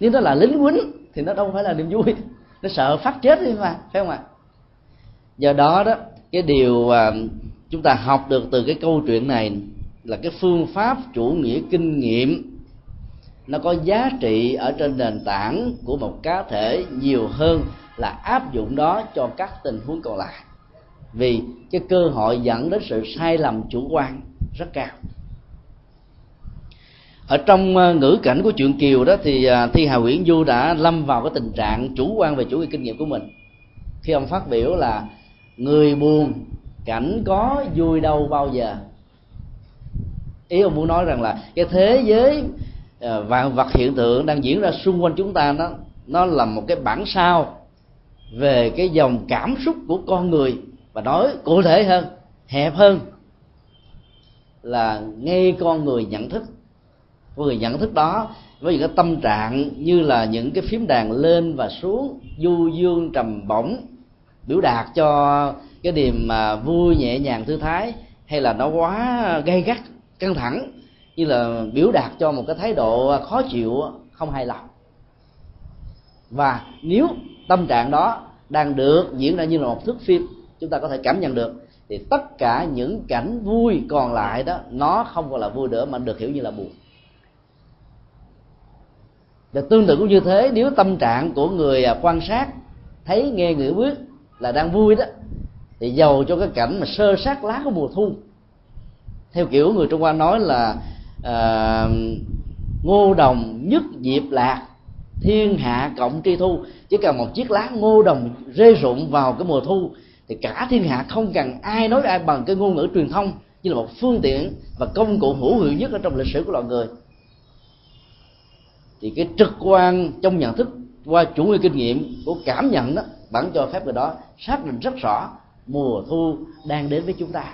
nếu nó là lính quýnh thì nó đâu phải là niềm vui, nó sợ phát chết đi mà, phải không ạ do đó đó, cái điều à, chúng ta học được từ cái câu chuyện này là cái phương pháp chủ nghĩa kinh nghiệm, nó có giá trị ở trên nền tảng của một cá thể nhiều hơn là áp dụng đó cho các tình huống còn lại. Vì cái cơ hội dẫn đến sự sai lầm chủ quan rất cao. Ở trong ờ, ngữ cảnh của chuyện kiều đó thì ờ, thi hà nguyễn du đã lâm vào cái tình trạng chủ quan về chủ nghĩa kinh nghiệm của mình. Khi ông phát biểu là, người buồn, cảnh có, vui đâu bao giờ. Ý ông muốn nói rằng là cái thế giới ờ, vạn vật hiện tượng đang diễn ra xung quanh chúng ta nó nó là một cái bản sao về cái dòng cảm xúc của con người và nói cụ thể hơn, hẹp hơn là ngay con người nhận thức. Con người nhận thức đó với những cái tâm trạng như là những cái phím đàn lên và xuống, du dương trầm bổng, biểu đạt cho cái niềm mà vui nhẹ nhàng thư thái hay là nó quá gay gắt, căng thẳng, như là biểu đạt cho một cái thái độ khó chịu không hài lòng. Và nếu tâm trạng đó đang được diễn ra như là một thước phim chúng ta có thể cảm nhận được. Thì tất cả những cảnh vui còn lại đó nó không còn là vui nữa mà được hiểu như là buồn. Và tương tự cũng như thế nếu tâm trạng của người à, quan sát thấy nghe người biết là đang vui đó thì giàu cho cái cảnh mà sơ sát lá của mùa thu. Theo kiểu người trung hoa nói là uh, ngô đồng nhất diệp lạc thiên hạ cộng tri thu. Chỉ cần một chiếc lá ngô đồng rơi rụng vào cái mùa thu, thì cả thiên hạ không cần ai nói ai bằng cái ngôn ngữ truyền thông như là một phương tiện và công cụ hữu hiệu nhất ở trong lịch sử của loài người. Thì cái trực quan trong nhận thức qua chủ nghĩa kinh nghiệm của cảm nhận đó bản cho phép người đó xác định rất rõ mùa thu đang đến với chúng ta.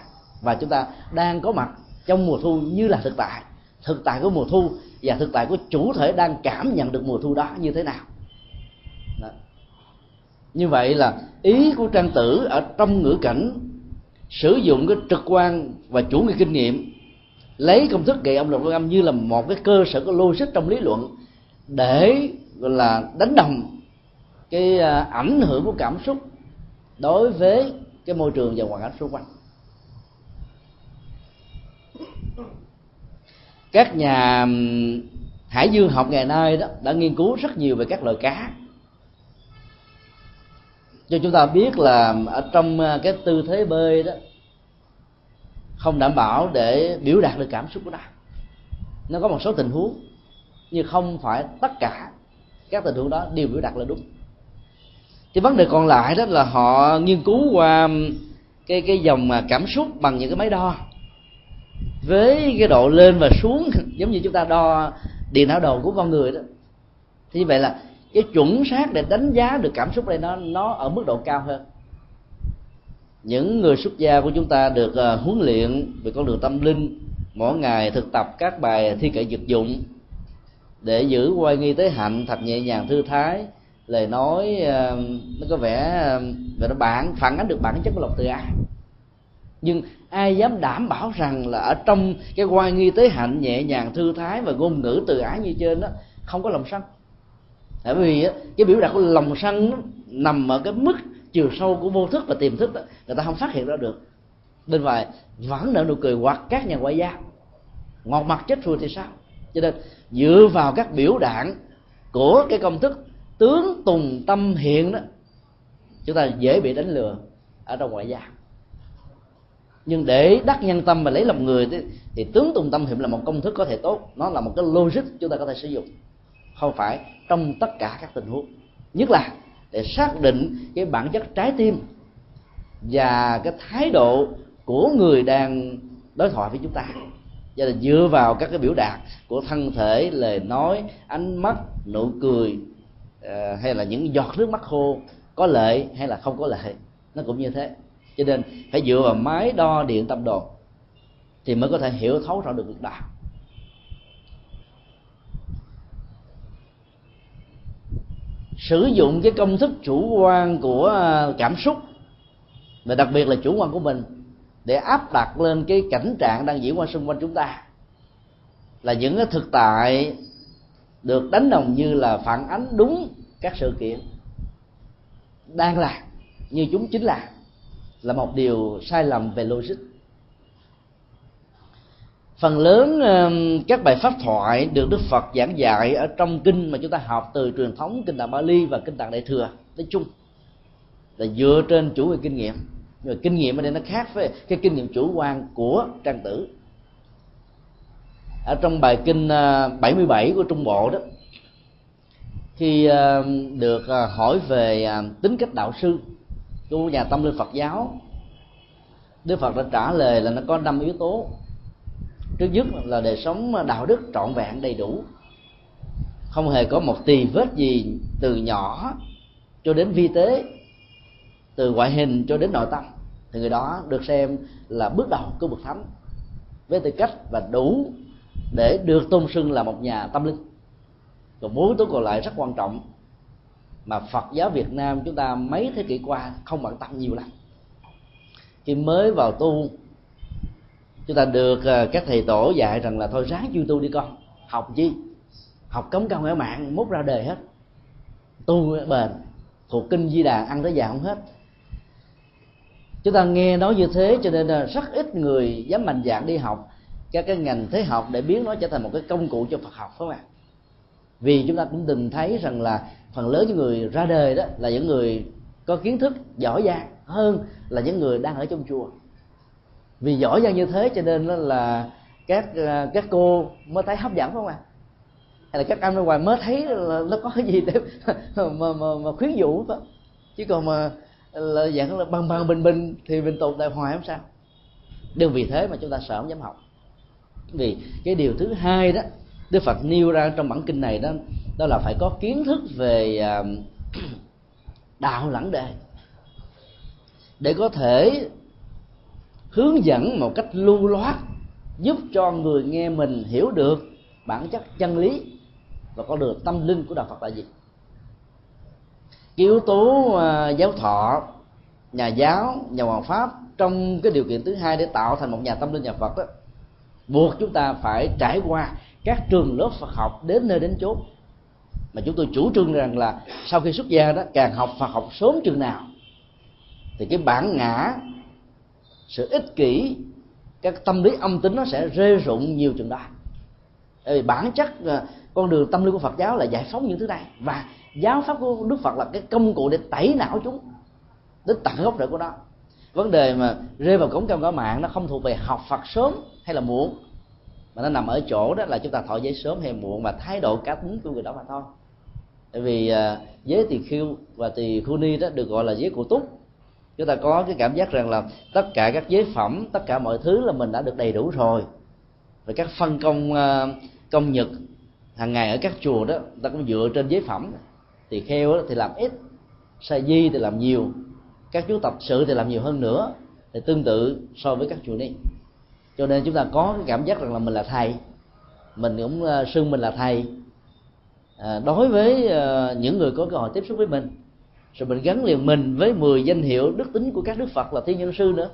Và chúng ta đang có mặt trong mùa thu như là thực tại. Thực tại của mùa thu và thực tại của chủ thể đang cảm nhận được mùa thu đó như thế nào đó. như vậy là ý của trang tử ở trong ngữ cảnh sử dụng cái trực quan và chủ nghĩa kinh nghiệm, lấy công thức kỳ âm đồng âm như là một cái cơ sở của logic trong lý luận để gọi là đánh đồng cái à, ảnh hưởng của cảm xúc đối với cái môi trường và hoàn cảnh xung quanh các nhà hải dương học ngày nay đó đã nghiên cứu rất nhiều về các loài cá. Cho chúng ta biết là ở trong ờ, cái tư thế bơi đó, không đảm bảo để biểu đạt được cảm xúc của ta nó có một số tình huống nhưng không phải tất cả các tình huống đó đều biểu đạt là đúng. Thì vấn đề còn lại đó là họ nghiên cứu qua cái cái dòng à, cảm xúc bằng những cái máy đo với cái độ lên và xuống [laughs] giống như chúng ta đo điện não đồ của con người đó. Thì như vậy là cái chuẩn xác để đánh giá được cảm xúc đây nó nó ở mức độ cao hơn. Những người xuất gia của chúng ta được uh, huấn luyện về con đường tâm linh mỗi ngày thực tập các bài thi kệ dược dụng để giữ quay nghi tới hạnh thật nhẹ nhàng thư thái. Lời nói uh, nó có vẻ ờ, uh, về nó bản phản ánh được bản chất của lòng từ ái. Nhưng ai dám đảm bảo rằng là ở trong cái quan nghi tế hạnh nhẹ nhàng thư thái và ngôn ngữ từ ái như trên đó không có lòng sân. Tại vì cái biểu đạt của lòng sân nằm ở cái mức chiều sâu của vô thức và tiềm thức đó, người ta không phát hiện ra được. Bên ngoài vẫn nở nụ cười hoặc các nhà ngoại giao. Ngọt mặt chết rồi thì sao? Cho nên dựa vào các biểu đạn của cái công thức tướng tùng tâm hiện đó chúng ta dễ bị đánh lừa ở trong ngoại giao nhưng để đắc nhân tâm và lấy lòng người thì, thì tướng tùng tâm hiểm là một công thức có thể tốt. Nó là một cái logic chúng ta có thể sử dụng. Không phải trong tất cả các tình huống. Nhất là để xác định cái bản chất trái tim và cái thái độ của người đang đối thoại với chúng ta. Cho nên dựa vào các cái biểu đạt của thân thể lời nói ánh mắt nụ cười ờ, hay là những giọt nước mắt khô có lệ hay là không có lệ nó cũng như thế cho nên phải dựa vào máy đo điện tâm đồ thì mới có thể hiểu thấu rõ được việc đó sử dụng cái công thức chủ quan của à, cảm xúc và đặc biệt là chủ quan của mình để áp đặt lên cái cảnh trạng đang diễn ra xung quanh chúng ta là những cái thực tại được đánh đồng như là phản ánh đúng các sự kiện đang là, như chúng chính là là một điều sai lầm về logic. Phần lớn các bài pháp thoại được đức phật giảng dạy ở trong kinh mà chúng ta học từ truyền thống kinh tạng bali và kinh tạng đại thừa, nói chung, là dựa trên chủ về kinh nghiệm. Nhưng mà kinh nghiệm ở đây nó khác với cái kinh nghiệm chủ quan của trang tử. Ở trong bài kinh ờ, 77 của trung bộ đó khi ờ, được ờ, hỏi về tính cách đạo sư của nhà tâm linh Phật giáo. Đức Phật đã trả lời là nó có năm yếu tố. Trước nhất là đời sống đạo đức trọn vẹn đầy đủ. Không hề có một tì vết gì từ nhỏ cho đến vi tế, từ ngoại hình cho đến nội tâm. Thì người đó được xem là bước đầu của bậc thánh với tư cách và đủ để được tôn xưng là một nhà tâm linh. Còn mối tố còn lại rất quan trọng mà Phật giáo Việt Nam chúng ta mấy thế kỷ qua không bận tâm nhiều lắm. Khi mới vào tu, chúng ta được ờ, các thầy tổ dạy rằng là thôi ráng chuyên tu đi con. Học chi? Học cấm cao ngã mạng mốt ra đời hết. Tu bền, thuộc kinh di đà, ăn tới già không hết. Chúng ta nghe nói như thế cho nên là rất ít người dám mạnh dạng đi học. Các cái ngành thế học để biến nó trở thành một cái công cụ cho Phật học, phải không ạ? Vì chúng ta cũng từng thấy rằng là phần lớn những người ra đời đó là những người có kiến thức giỏi giang hơn là những người đang ở trong chùa. Vì giỏi giang như thế cho nên là các ờ, các cô mới thấy hấp dẫn phải không ạ? Hay là các anh ở ngoài mới thấy là nó có cái gì để [laughs] mà, mà, mà khuyến dụ đó chứ còn mà là dạng là bằng bằng bình bình thì mình tồn tại hoài không sao. Đừng vì thế mà chúng ta sợ không dám học. Vì cái điều thứ hai đó đức phật nêu ra trong bản kinh này đó đó là phải có kiến thức về um, [clears throat] đạo lẫn đề để có thể hướng dẫn một cách lưu loát, giúp cho người nghe mình hiểu được bản chất chân lý và có được tâm linh của đạo Phật là gì cái yếu tố à, giáo thọ, nhà giáo, nhà hoàng pháp trong cái điều kiện thứ hai để tạo thành một nhà tâm linh nhà Phật đó buộc chúng ta phải trải qua các trường lớp Phật học đến nơi đến chốn mà chúng tôi chủ trương rằng là sau khi xuất gia đó, càng học Phật học sớm chừng nào, thì cái bản ngã sự ích kỷ, các tâm lý âm tính nó sẽ rê rụng nhiều chừng đó. Bởi vì bản chất à, con đường tâm linh của Phật giáo là giải phóng những thứ này. Và giáo pháp của Đức Phật là cái công cụ để tẩy não chúng, đến tận gốc rễ của nó. Vấn đề mà rơi vào cống cao ngõ mạng nó không thuộc về học Phật sớm hay là muộn, mà nó nằm ở chỗ đó là chúng ta thọ giới sớm hay muộn và thái độ cá tính của người đó mà thôi tại vì uh, giới tỳ khiêu và tỳ khu ni đó được gọi là giới cụ túc. Chúng ta có cái cảm giác rằng là tất cả các giới phẩm tất cả mọi thứ là mình đã được đầy đủ rồi. Và các phân công uh, công nhật hàng ngày ở các chùa đó ta cũng dựa trên giới phẩm. Thì kheo thì làm ít sa di thì làm nhiều các chú tập sự thì làm nhiều hơn nữa thì tương tự so với các chùa ni. Cho nên chúng ta có cái cảm giác rằng là mình là thầy mình cũng à, xưng mình là thầy à, đối với à, những người có cơ hội tiếp xúc với mình rồi mình gắn liền mình với 10 danh hiệu đức tính của các đức phật là thiên nhân sư nữa.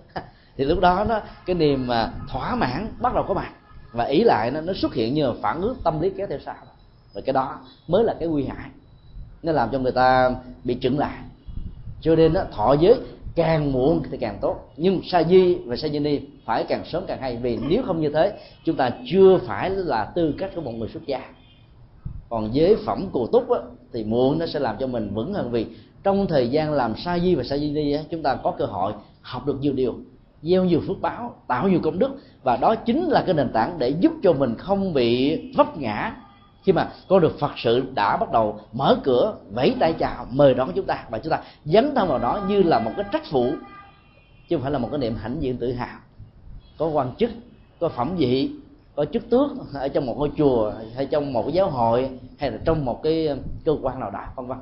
Thì lúc đó nó cái niềm mà thỏa mãn bắt đầu có mặt và ý lại nó nó xuất hiện như là phản ứng tâm lý kéo theo sau. Và cái đó mới là cái nguy hại nó làm cho người ta bị chững lại. Cho nên đó, thọ giới càng muộn thì càng tốt nhưng sa di và sa di ni phải càng sớm càng hay vì nếu không như thế chúng ta chưa phải là tư cách của một người xuất gia còn giới phẩm cù túc á, thì muộn nó sẽ làm cho mình vững hơn. Vì trong thời gian làm sa di và sa di đi á, chúng ta có cơ hội học được nhiều điều gieo nhiều phước báo tạo nhiều công đức. Và đó chính là cái nền tảng để giúp cho mình không bị vấp ngã. Khi mà con được phật sự đã bắt đầu mở cửa vẫy tay chào mời đón chúng ta. Và chúng ta dấn thân vào đó như là một cái trách phụ chứ không phải là một cái niệm hãnh diện tự hào. Có quan chức có phẩm vị có chức tước ở trong một ngôi chùa hay trong một cái giáo hội hay là trong một cái um, cơ quan nào đó vân vân.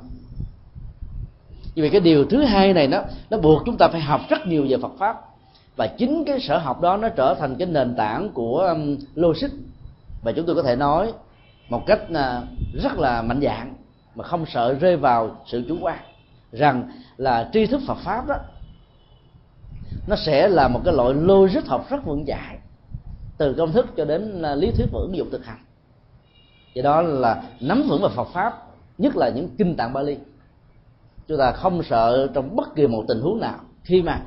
Vì cái điều thứ hai này nó nó buộc chúng ta phải học rất nhiều về Phật pháp. Và chính cái sở học đó nó trở thành cái nền tảng của um, logic. Và chúng tôi có thể nói một cách uh, rất là mạnh dạng mà không sợ rơi vào sự chủ quan rằng là tri thức Phật pháp đó nó sẽ là một cái loại logic học rất vững chãi từ công thức cho đến à, lý thuyết và ứng dụng thực hành. Do đó là nắm vững về Phật pháp, nhất là những kinh tạng Bali. Chúng ta không sợ trong bất kỳ một tình huống nào. Khi mà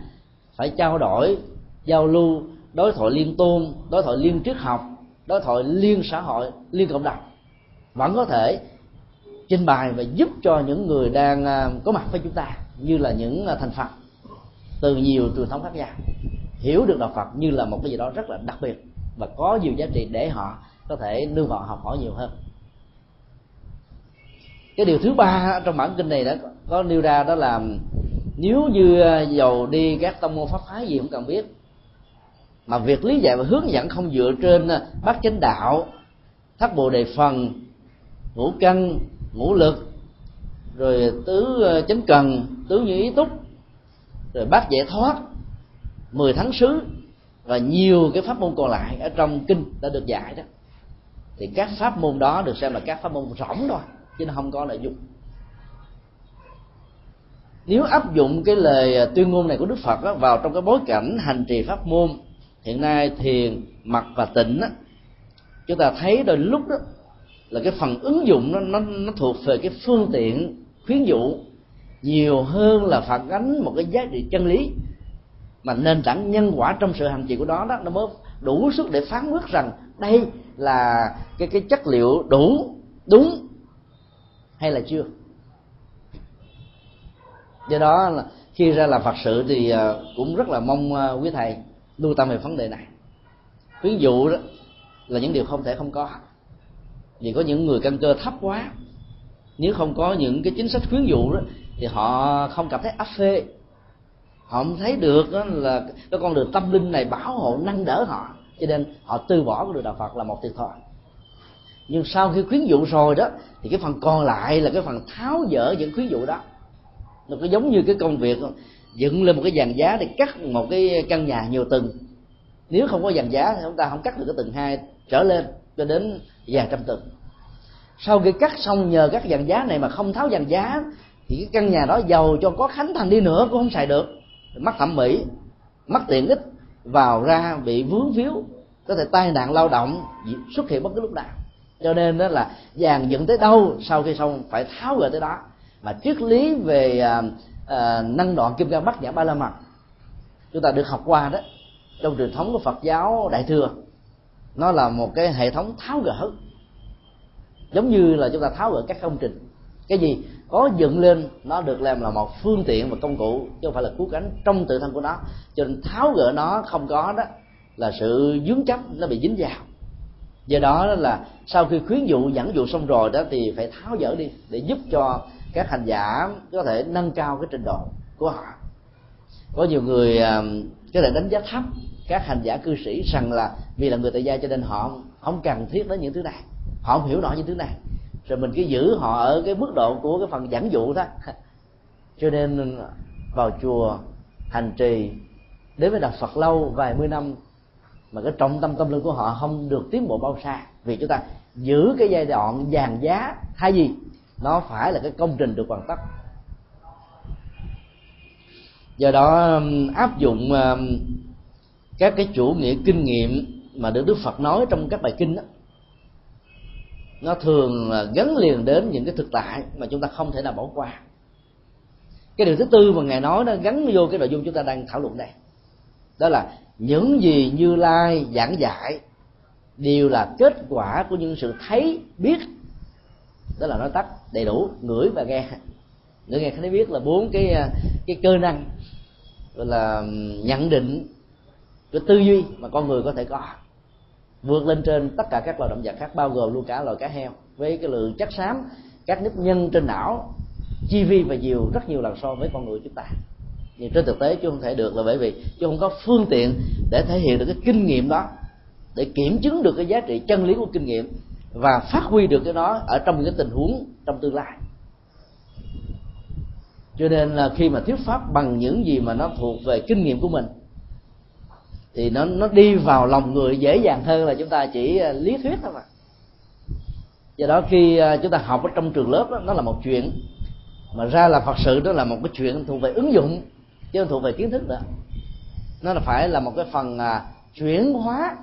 phải trao đổi, giao lưu, đối thoại liên tôn, đối thoại liên triết học, đối thoại liên xã hội, liên cộng đồng, vẫn có thể trình bày và giúp cho những người đang à, có mặt với chúng ta, như là những à, thành Phật từ nhiều truyền thống khác nhau. Hiểu được đạo Phật như là một cái gì đó rất là đặc biệt và có nhiều giá trị để họ có thể nương vào học hỏi nhiều hơn. Cái điều thứ ba trong bản kinh này đã có nêu ra đó là nếu như à, dầu đi các tông môn pháp phái gì cũng cần biết, mà việc lý giải và hướng dẫn không dựa trên à, bát chánh đạo, thất bồ đề phần, ngũ căn, ngũ lực, rồi tứ à, chánh cần, tứ như ý túc, rồi bát giải thoát, mười tháng sứ và nhiều cái pháp môn còn lại ở trong kinh đã được dạy đó. Thì các pháp môn đó được xem là các pháp môn rỗng thôi chứ nó không có nội dung nếu áp dụng cái lời à, tuyên ngôn này của đức phật đó, vào trong cái bối cảnh hành trì pháp môn hiện nay thiền mặt và tịnh đó, chúng ta thấy đôi lúc đó là cái phần ứng dụng nó nó nó thuộc về cái phương tiện khuyến dụ nhiều hơn là phản ánh một cái giá trị chân lý mà nền tảng nhân quả trong sự hành trì của đó đó, nó mới đủ sức để phán quyết rằng đây là cái cái chất liệu đủ, đúng hay là chưa. Do đó là khi ra làm phật sự thì à, cũng rất là mong à, quý thầy lưu tâm về vấn đề này. Ví dụ đó là những điều không thể không có. Vì có những người căn cơ thấp quá, nếu không có những cái chính sách khuyến dụ đó, thì họ không cảm thấy áp phê họ không thấy được đó là cái con đường tâm linh này bảo hộ, nâng đỡ họ. Cho nên họ từ bỏ cái đường đạo phật là một thiệt thòi. Nhưng sau khi khuyến dụ rồi đó, thì cái phần còn lại là cái phần tháo dỡ những khuyến dụ đó. Nó có giống như cái công việc dựng lên một cái dàn giá để cắt một cái căn nhà nhiều tầng. Nếu không có dàn giá thì chúng ta không cắt được cái tầng hai trở lên cho đến vài trăm tầng. Sau khi cắt xong nhờ các dàn giá này mà không tháo dàn giá, thì cái căn nhà đó giàu cho có khánh thành đi nữa cũng không xài được mất thẩm mỹ mất tiện ích vào ra bị vướng víu có thể tai nạn lao động xuất hiện bất cứ lúc nào. Cho nên đó là dàn dựng tới đâu sau khi xong phải tháo gỡ tới đó. Mà triết lý về à, à, năng đoạn kim cang bát nhã ba la mật chúng ta được học qua đó trong truyền thống của phật giáo đại thừa nó là một cái hệ thống tháo gỡ. Giống như là chúng ta tháo gỡ các công trình. Cái gì? Có dựng lên, nó được làm là một phương tiện và công cụ, chứ không phải là cứu cánh trong tự thân của nó. Cho nên tháo gỡ nó không có đó là sự dướng chấp nó bị dính vào. Do đó là sau khi khuyến dụ, dẫn dụ xong rồi đó thì phải tháo dỡ đi để giúp cho các hành giả có thể nâng cao cái trình độ của họ. Có nhiều người à, có thể đánh giá thấp các hành giả cư sĩ rằng là vì là người tại gia cho nên họ không cần thiết đến những thứ này. Họ không hiểu nổi những thứ này rồi mình cứ giữ họ ở cái mức độ của cái phần giảng dụ thôi [laughs] cho nên vào chùa, hành trì, đến với đạo Phật lâu, vài mươi năm, mà cái trọng tâm tâm linh của họ không được tiến bộ bao xa. Vì chúng ta giữ cái giai đoạn vàng giá hay gì nó phải là cái công trình được hoàn tất. Do đó um, áp dụng um, các cái chủ nghĩa kinh nghiệm mà được Đức Phật nói trong các bài kinh đó nó thường là gắn liền đến những cái thực tại mà chúng ta không thể nào bỏ qua. Cái điều thứ tư mà ngài nói nó gắn vô cái nội dung chúng ta đang thảo luận đây. Đó là những gì như lai giảng dạy đều là kết quả của những sự thấy, biết. Đó là nói tắt, đầy đủ, ngửi và nghe. Ngửi, nghe, thấy, biết là bốn cái cái cơ năng. Gọi là nhận định, cái tư duy mà con người có thể có vượt lên trên tất cả các loài động vật khác, bao gồm luôn cả loài cá heo, với cái lượng chất xám, các nếp nhân trên não, chi vi và nhiều, rất nhiều lần so với con người chúng ta. Nhưng trên thực tế chứ không thể được là bởi vì chứ không có phương tiện để thể hiện được cái kinh nghiệm đó, để kiểm chứng được cái giá trị chân lý của kinh nghiệm và phát huy được cái đó ở trong những cái tình huống trong tương lai. Cho nên là khi mà thuyết pháp bằng những gì mà nó thuộc về kinh nghiệm của mình thì nó nó đi vào lòng người dễ dàng hơn là chúng ta chỉ à, lý thuyết thôi mà. Do đó khi à, chúng ta học ở trong trường lớp đó, nó là một chuyện. Mà ra là phật sự đó là một cái chuyện thuộc về ứng dụng chứ không thuộc về kiến thức nữa. Nó là phải là một cái phần à, chuyển hóa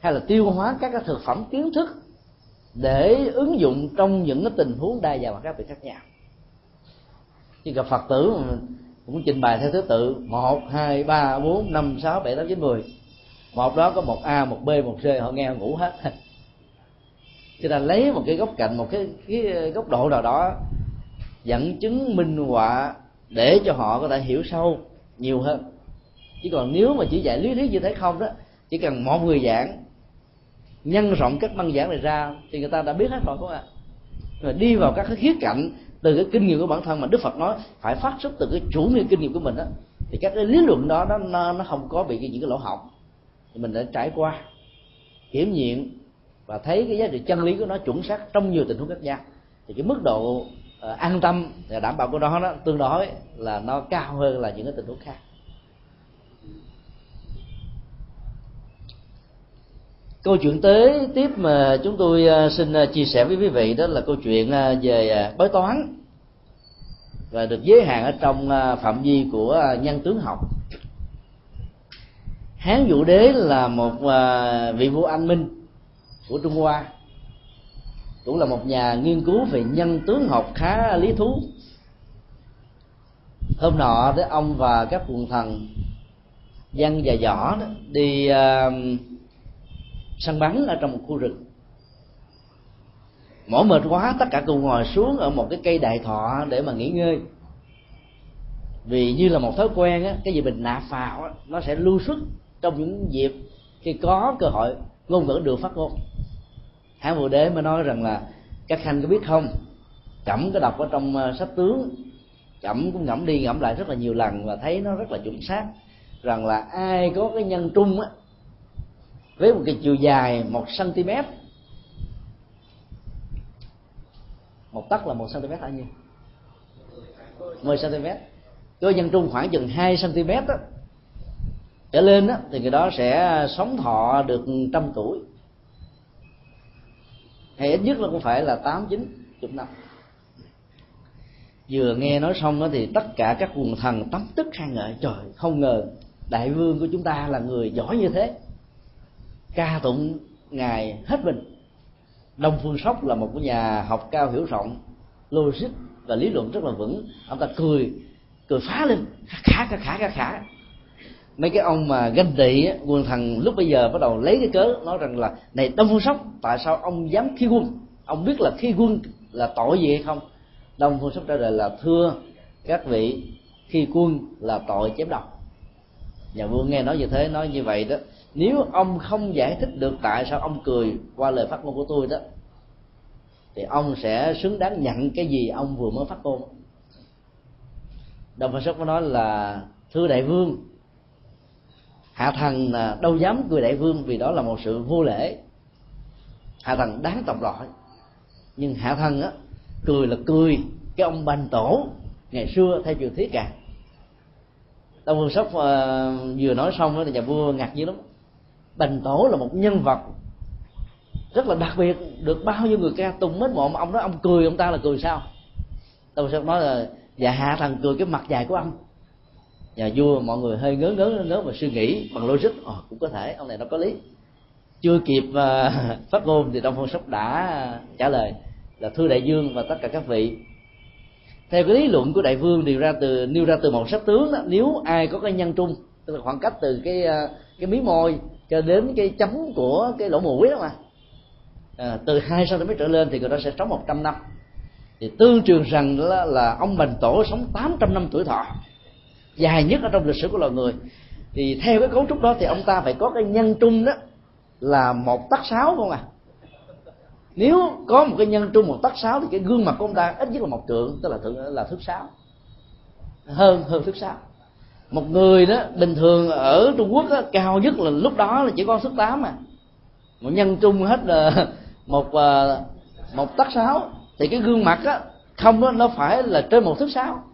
hay là tiêu hóa các cái thực phẩm kiến thức để ứng dụng trong những cái tình huống đa dạng và các vị khác nhau. Chứ gặp phật tử cũng trình bày theo thứ tự. Một hai ba bốn năm sáu bảy tám chín mười. Một đó có một a một b một c họ nghe họ ngủ hết. [laughs] Cho nên lấy một cái góc cạnh một cái, cái góc độ nào đó dẫn chứng minh họa để cho họ có thể hiểu sâu nhiều hơn. Chứ còn nếu mà chỉ dạy lý thuyết như thế không đó chỉ cần một người giảng nhân rộng các băng giảng này ra thì người ta đã biết hết rồi không ạ? Rồi đi vào các cái khía cạnh từ cái kinh nghiệm của bản thân mà đức phật nói phải phát xuất từ cái chủ nghĩa kinh nghiệm của mình đó thì các cái lý luận đó nó nó không có bị những cái lỗ hỏng thì mình đã trải qua kiểm nghiệm và thấy cái giá trị chân lý của nó chuẩn xác trong nhiều tình huống khác nhau. Thì cái mức độ uh, an tâm và đảm bảo của nó đó tương đối là nó cao hơn là những cái tình huống khác. Câu chuyện tế tiếp mà chúng tôi à, xin à, chia sẻ với quý vị đó là câu chuyện à, về bói toán. Và được giới hạn ở trong phạm vi của nhân tướng học. Hán vũ đế là một vị vua anh minh của trung hoa. Cũng là một nhà nghiên cứu về nhân tướng học khá lý thú. Hôm nọ đó ông và các quần thần dân và võ đó, đi uh, săn bắn ở trong một khu rừng. Mỏi mệt quá, tất cả cùng ngồi xuống ở một cái cây đại thọ để mà nghỉ ngơi. Vì như là một thói quen á, cái gì mình nạp vào á, nó sẽ lưu xuất trong những dịp khi có cơ hội ngôn ngữ được phát ngôn. Hán vừa đế mới nói rằng là, các khanh có biết không? Cẩm có đọc ở trong ờ, sách tướng. Cẩm cũng ngẫm đi ngẫm lại rất là nhiều lần và thấy nó rất là chuẩn xác, rằng là ai có cái nhân trung á với một cái chiều dài một cm một tấc là một cm bao nhiêu 10 cm cơ nhân trung khoảng chừng 2 cm đó trở lên đó, thì người đó sẽ sống thọ được trăm tuổi. Hay ít nhất là cũng phải là tám chín chục năm. Vừa nghe nói xong đó thì tất cả các quần thần tấm tức khen ngợi trời không ngờ đại vương của chúng ta là người giỏi như thế ca tụng ngài hết mình. Đông phương sóc là một cái nhà học cao hiểu rộng, logic và lý luận rất là vững. Ông ta cười cười phá lên khả khả khả khả khả mấy cái ông mà ganh tị quân thần lúc bây giờ bắt đầu lấy cái cớ, nói rằng là, này đông phương sóc, tại sao ông dám khi quân? Ông biết là khi quân là tội gì hay không? Đông phương sóc trả lời là, thưa các vị khi quân là tội chém đầu. Nhà vua nghe nói như thế, nói như vậy đó nếu ông không giải thích được tại sao ông cười qua lời phát ngôn của tôi đó thì ông sẽ xứng đáng nhận cái gì ông vừa mới phát ngôn. Đồng phật sóc có nói là thưa đại vương hạ thần à, đâu dám cười đại vương vì đó là một sự vô lễ. Hạ thần đáng tòng loại nhưng hạ thần á cười là cười cái ông banh tổ ngày xưa theo truyền thuyết cả đông vương sóc uh, vừa nói xong đó thì nhà vua ngạc nhiên lắm bành tổ là một nhân vật rất là đặc biệt. Được bao nhiêu người ca tùng mến mộ mà ông đó, ông cười ông ta là cười sao? Tôi sẽ nói là dạ hạ thằng cười cái mặt dài của ông. Nhà vua mọi người hơi ngớ ngớ ngớ và suy nghĩ bằng logic. Oh, cũng có thể ông này nó có lý. Chưa kịp uh, [laughs] phát ngôn thì đông Phương sóc đã trả lời là thưa đại dương và tất cả các vị. Theo cái lý luận của đại vương điều ra từ nêu ra từ một sách tướng đó, nếu ai có cái nhân trung tức là khoảng cách từ cái uh, cái mí môi cho đến cái chấm của cái lỗ mũi đó mà. À, từ hai cm trở lên thì người ta sẽ sống 100 năm. Thì tương truyền rằng là, là ông bành tổ sống 800 năm tuổi thọ. Dài nhất ở trong lịch sử của loài người. Thì theo cái cấu trúc đó thì ông ta phải có cái nhân trung đó là một tắc sáu không à? Nếu có một cái nhân trung một tắc sáu thì cái gương mặt của ông ta ít nhất là một trượng tức là thượng là thước sáu hơn hơn thước sáu một người đó bình thường ở trung quốc đó, cao nhất là lúc đó là chỉ có sức tám à. mà một nhân trung hết là [laughs] một à, một tắc sáu. Thì cái gương mặt á không đó, nó phải là trên một thước sáu.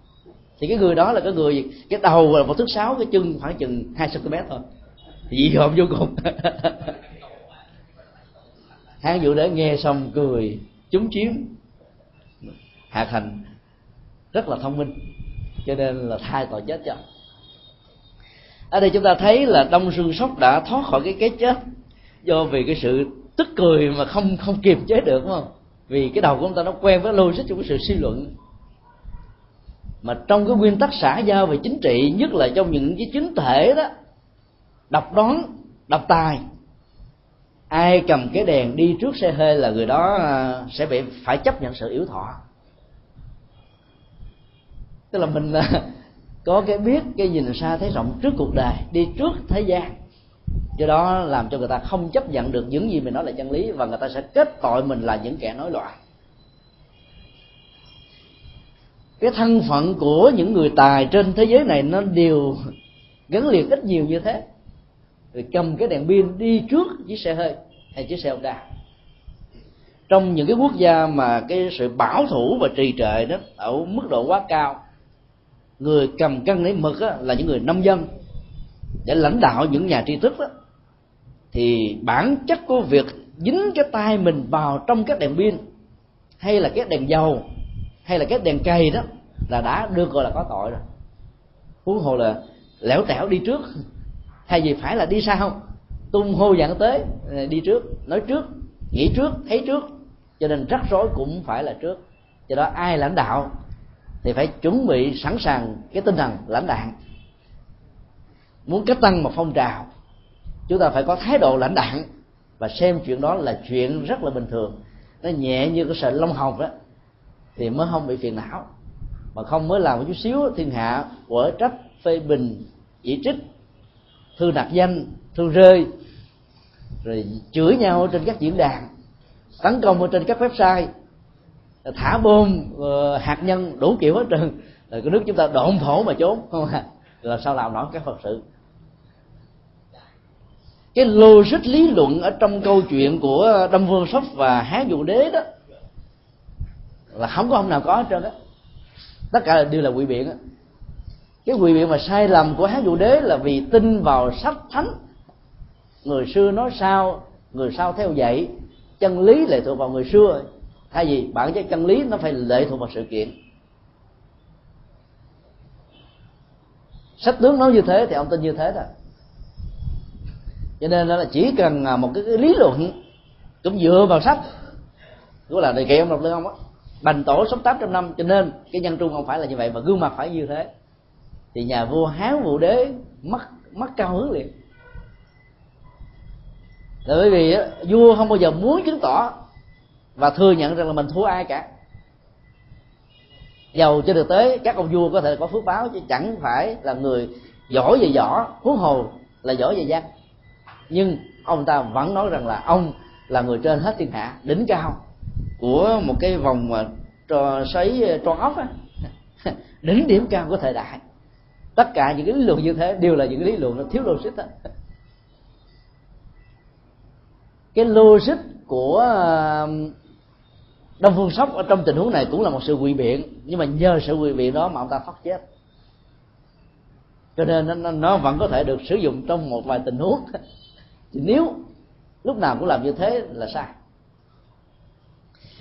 Thì cái người đó là cái người cái đầu là một thước sáu cái chân khoảng chừng hai cm thôi. Dị hợm vô cùng. [laughs] Hán vũ đế nghe xong cười chúng chiếm hạ thành rất là thông minh cho nên là thay tội chết cho ở đây chúng ta thấy là đông sương sóc đã thoát khỏi cái cái chết do vì cái sự tức cười mà không không kiềm chế được, đúng không? Vì cái đầu của chúng ta nó quen với logic trong cái sự suy luận. Mà trong cái nguyên tắc xã giao về chính trị, nhất là trong những cái chính thể đó độc đoán độc tài, ai cầm cái đèn đi trước xe hơi là người đó à, sẽ bị, phải chấp nhận sự yếu thọ. Tức là mình à, có cái biết, cái nhìn xa thấy rộng trước cuộc đời, đi trước thế gian. Do đó làm cho người ta không chấp nhận được những gì mình nói là chân lý và người ta sẽ kết tội mình là những kẻ nói loạn. Cái thân phận của những người tài trên thế giới này nó đều gắn liền ít nhiều như thế. Rồi cầm cái đèn pin đi trước chiếc xe hơi hay chiếc xe Honda. Trong những cái quốc gia mà cái sự bảo thủ và trì trệ đó ở mức độ quá cao người cầm cân lấy mực á, là những người nông dân để lãnh đạo những nhà tri thức đó, thì bản chất của việc dính cái tay mình vào trong các đèn pin hay là cái đèn dầu hay là cái đèn cây đó là đã được gọi là có tội rồi. Huống hồ là lẻo tẻo đi trước hay gì phải là đi sau tung hô dẫn tới à, đi trước nói trước nghĩ trước thấy trước cho nên rắc rối cũng phải là trước. Do đó ai lãnh đạo thì phải chuẩn bị sẵn sàng cái tinh thần lãnh đạn. Muốn cách tăng một phong trào, chúng ta phải có thái độ lãnh đạn và xem chuyện đó là chuyện rất là bình thường. Nó nhẹ như cái sợi lông hồng đó thì mới không bị phiền não. Mà không mới làm một chút xíu, thiên hạ quở trách phê bình, chỉ trích, thư nạc danh, thư rơi, rồi chửi nhau trên các diễn đàn, tấn công ở trên các website thả bom ờ, hạt nhân đủ kiểu hết trơn. Rồi cái nước chúng ta độn thổ mà trốn, không à. Là sao làm nổi các phật sự? Cái logic lý luận ở trong câu chuyện của đông vương sóc và hán dụ đế đó, là không có ông nào có hết trơn á. Tất cả đều là quỷ biện á. Cái quỷ biện mà sai lầm của hán dụ đế là vì tin vào sách thánh. Người xưa nói sao, người sau theo dạy, chân lý lệ thuộc vào người xưa thay vì bản chất chân lý nó phải lệ thuộc vào sự kiện. Sách tướng nói như thế thì ông tin như thế thôi. Cho nên là chỉ cần à, một cái, cái lý luận cũng dựa vào sách. Cũng là đề kỳ ông đọc lương ông á bành tổ sống 800 năm cho nên cái nhân trung không phải là như vậy mà gương mặt phải như thế. Thì nhà vua hán vũ đế mất mất cao hướng liền. Là bởi vì à, vua không bao giờ muốn chứng tỏ và thừa nhận rằng là mình thua ai cả. Giàu trên thực tế các ông vua có thể có phước báo chứ chẳng phải là người giỏi về võ, huống hồ là giỏi về văn. Nhưng ông ta vẫn nói rằng là ông là người trên hết thiên hạ, đỉnh cao của một cái vòng mà trò xoáy eh, tròn ốc á. [laughs] Đỉnh điểm cao của thời đại. Tất cả những cái lý luận như thế đều là những lý luận nó thiếu logic đó. [laughs] cái logic của đông phương sóc ở trong tình huống này cũng là một sự quỵ biện. Nhưng mà nhờ sự quỵ biện đó mà ông ta thoát chết. Cho nên nó, nó vẫn có thể được sử dụng trong một vài tình huống. [laughs] Thì nếu lúc nào cũng làm như thế là sai.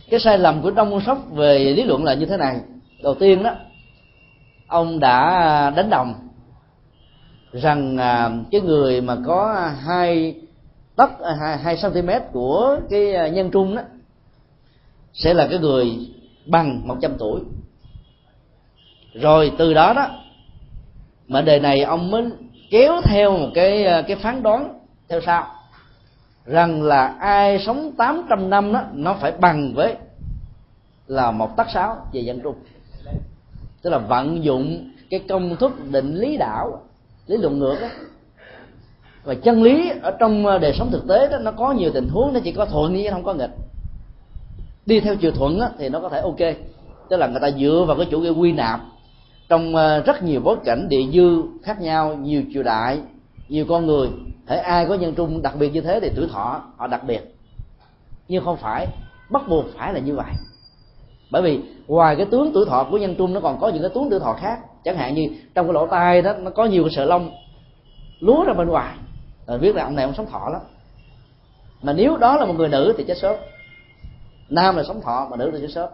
Cái sai lầm của đông phương sóc về lý luận là như thế này. Đầu tiên đó ông đã đánh đồng rằng à, cái người mà có hai tấc à, hai, hai cm của cái à, nhân trung đó sẽ là cái người bằng 100 tuổi. Rồi từ đó đó, mệnh đề này ông mới kéo theo một cái cái phán đoán theo sau, rằng là ai sống 800 năm đó, nó phải bằng với là một tác sáu về dân trung. Tức là vận dụng cái công thức định lý đạo, lý luận ngược đó và chân lý ở trong đời sống thực tế đó, nó có nhiều tình huống, nó chỉ có thuận chứ không có nghịch đi theo chiều thuận á, thì nó có thể ok. Tức là người ta dựa vào cái chủ nghĩa quy nạp. Trong ờ, rất nhiều bối cảnh địa dư khác nhau nhiều triều đại nhiều con người thể ai có nhân trung đặc biệt như thế thì tuổi thọ họ đặc biệt. Nhưng không phải bắt buộc phải là như vậy. Bởi vì ngoài cái tướng tuổi thọ của nhân trung nó còn có những cái tướng tuổi thọ khác. Chẳng hạn như trong cái lỗ tai đó nó có nhiều cái sợi lông lúa ra bên ngoài. Rồi biết là ông này ông sống thọ lắm. Mà nếu đó là một người nữ thì chết sớm nam là sống thọ mà nữ là chết sớm.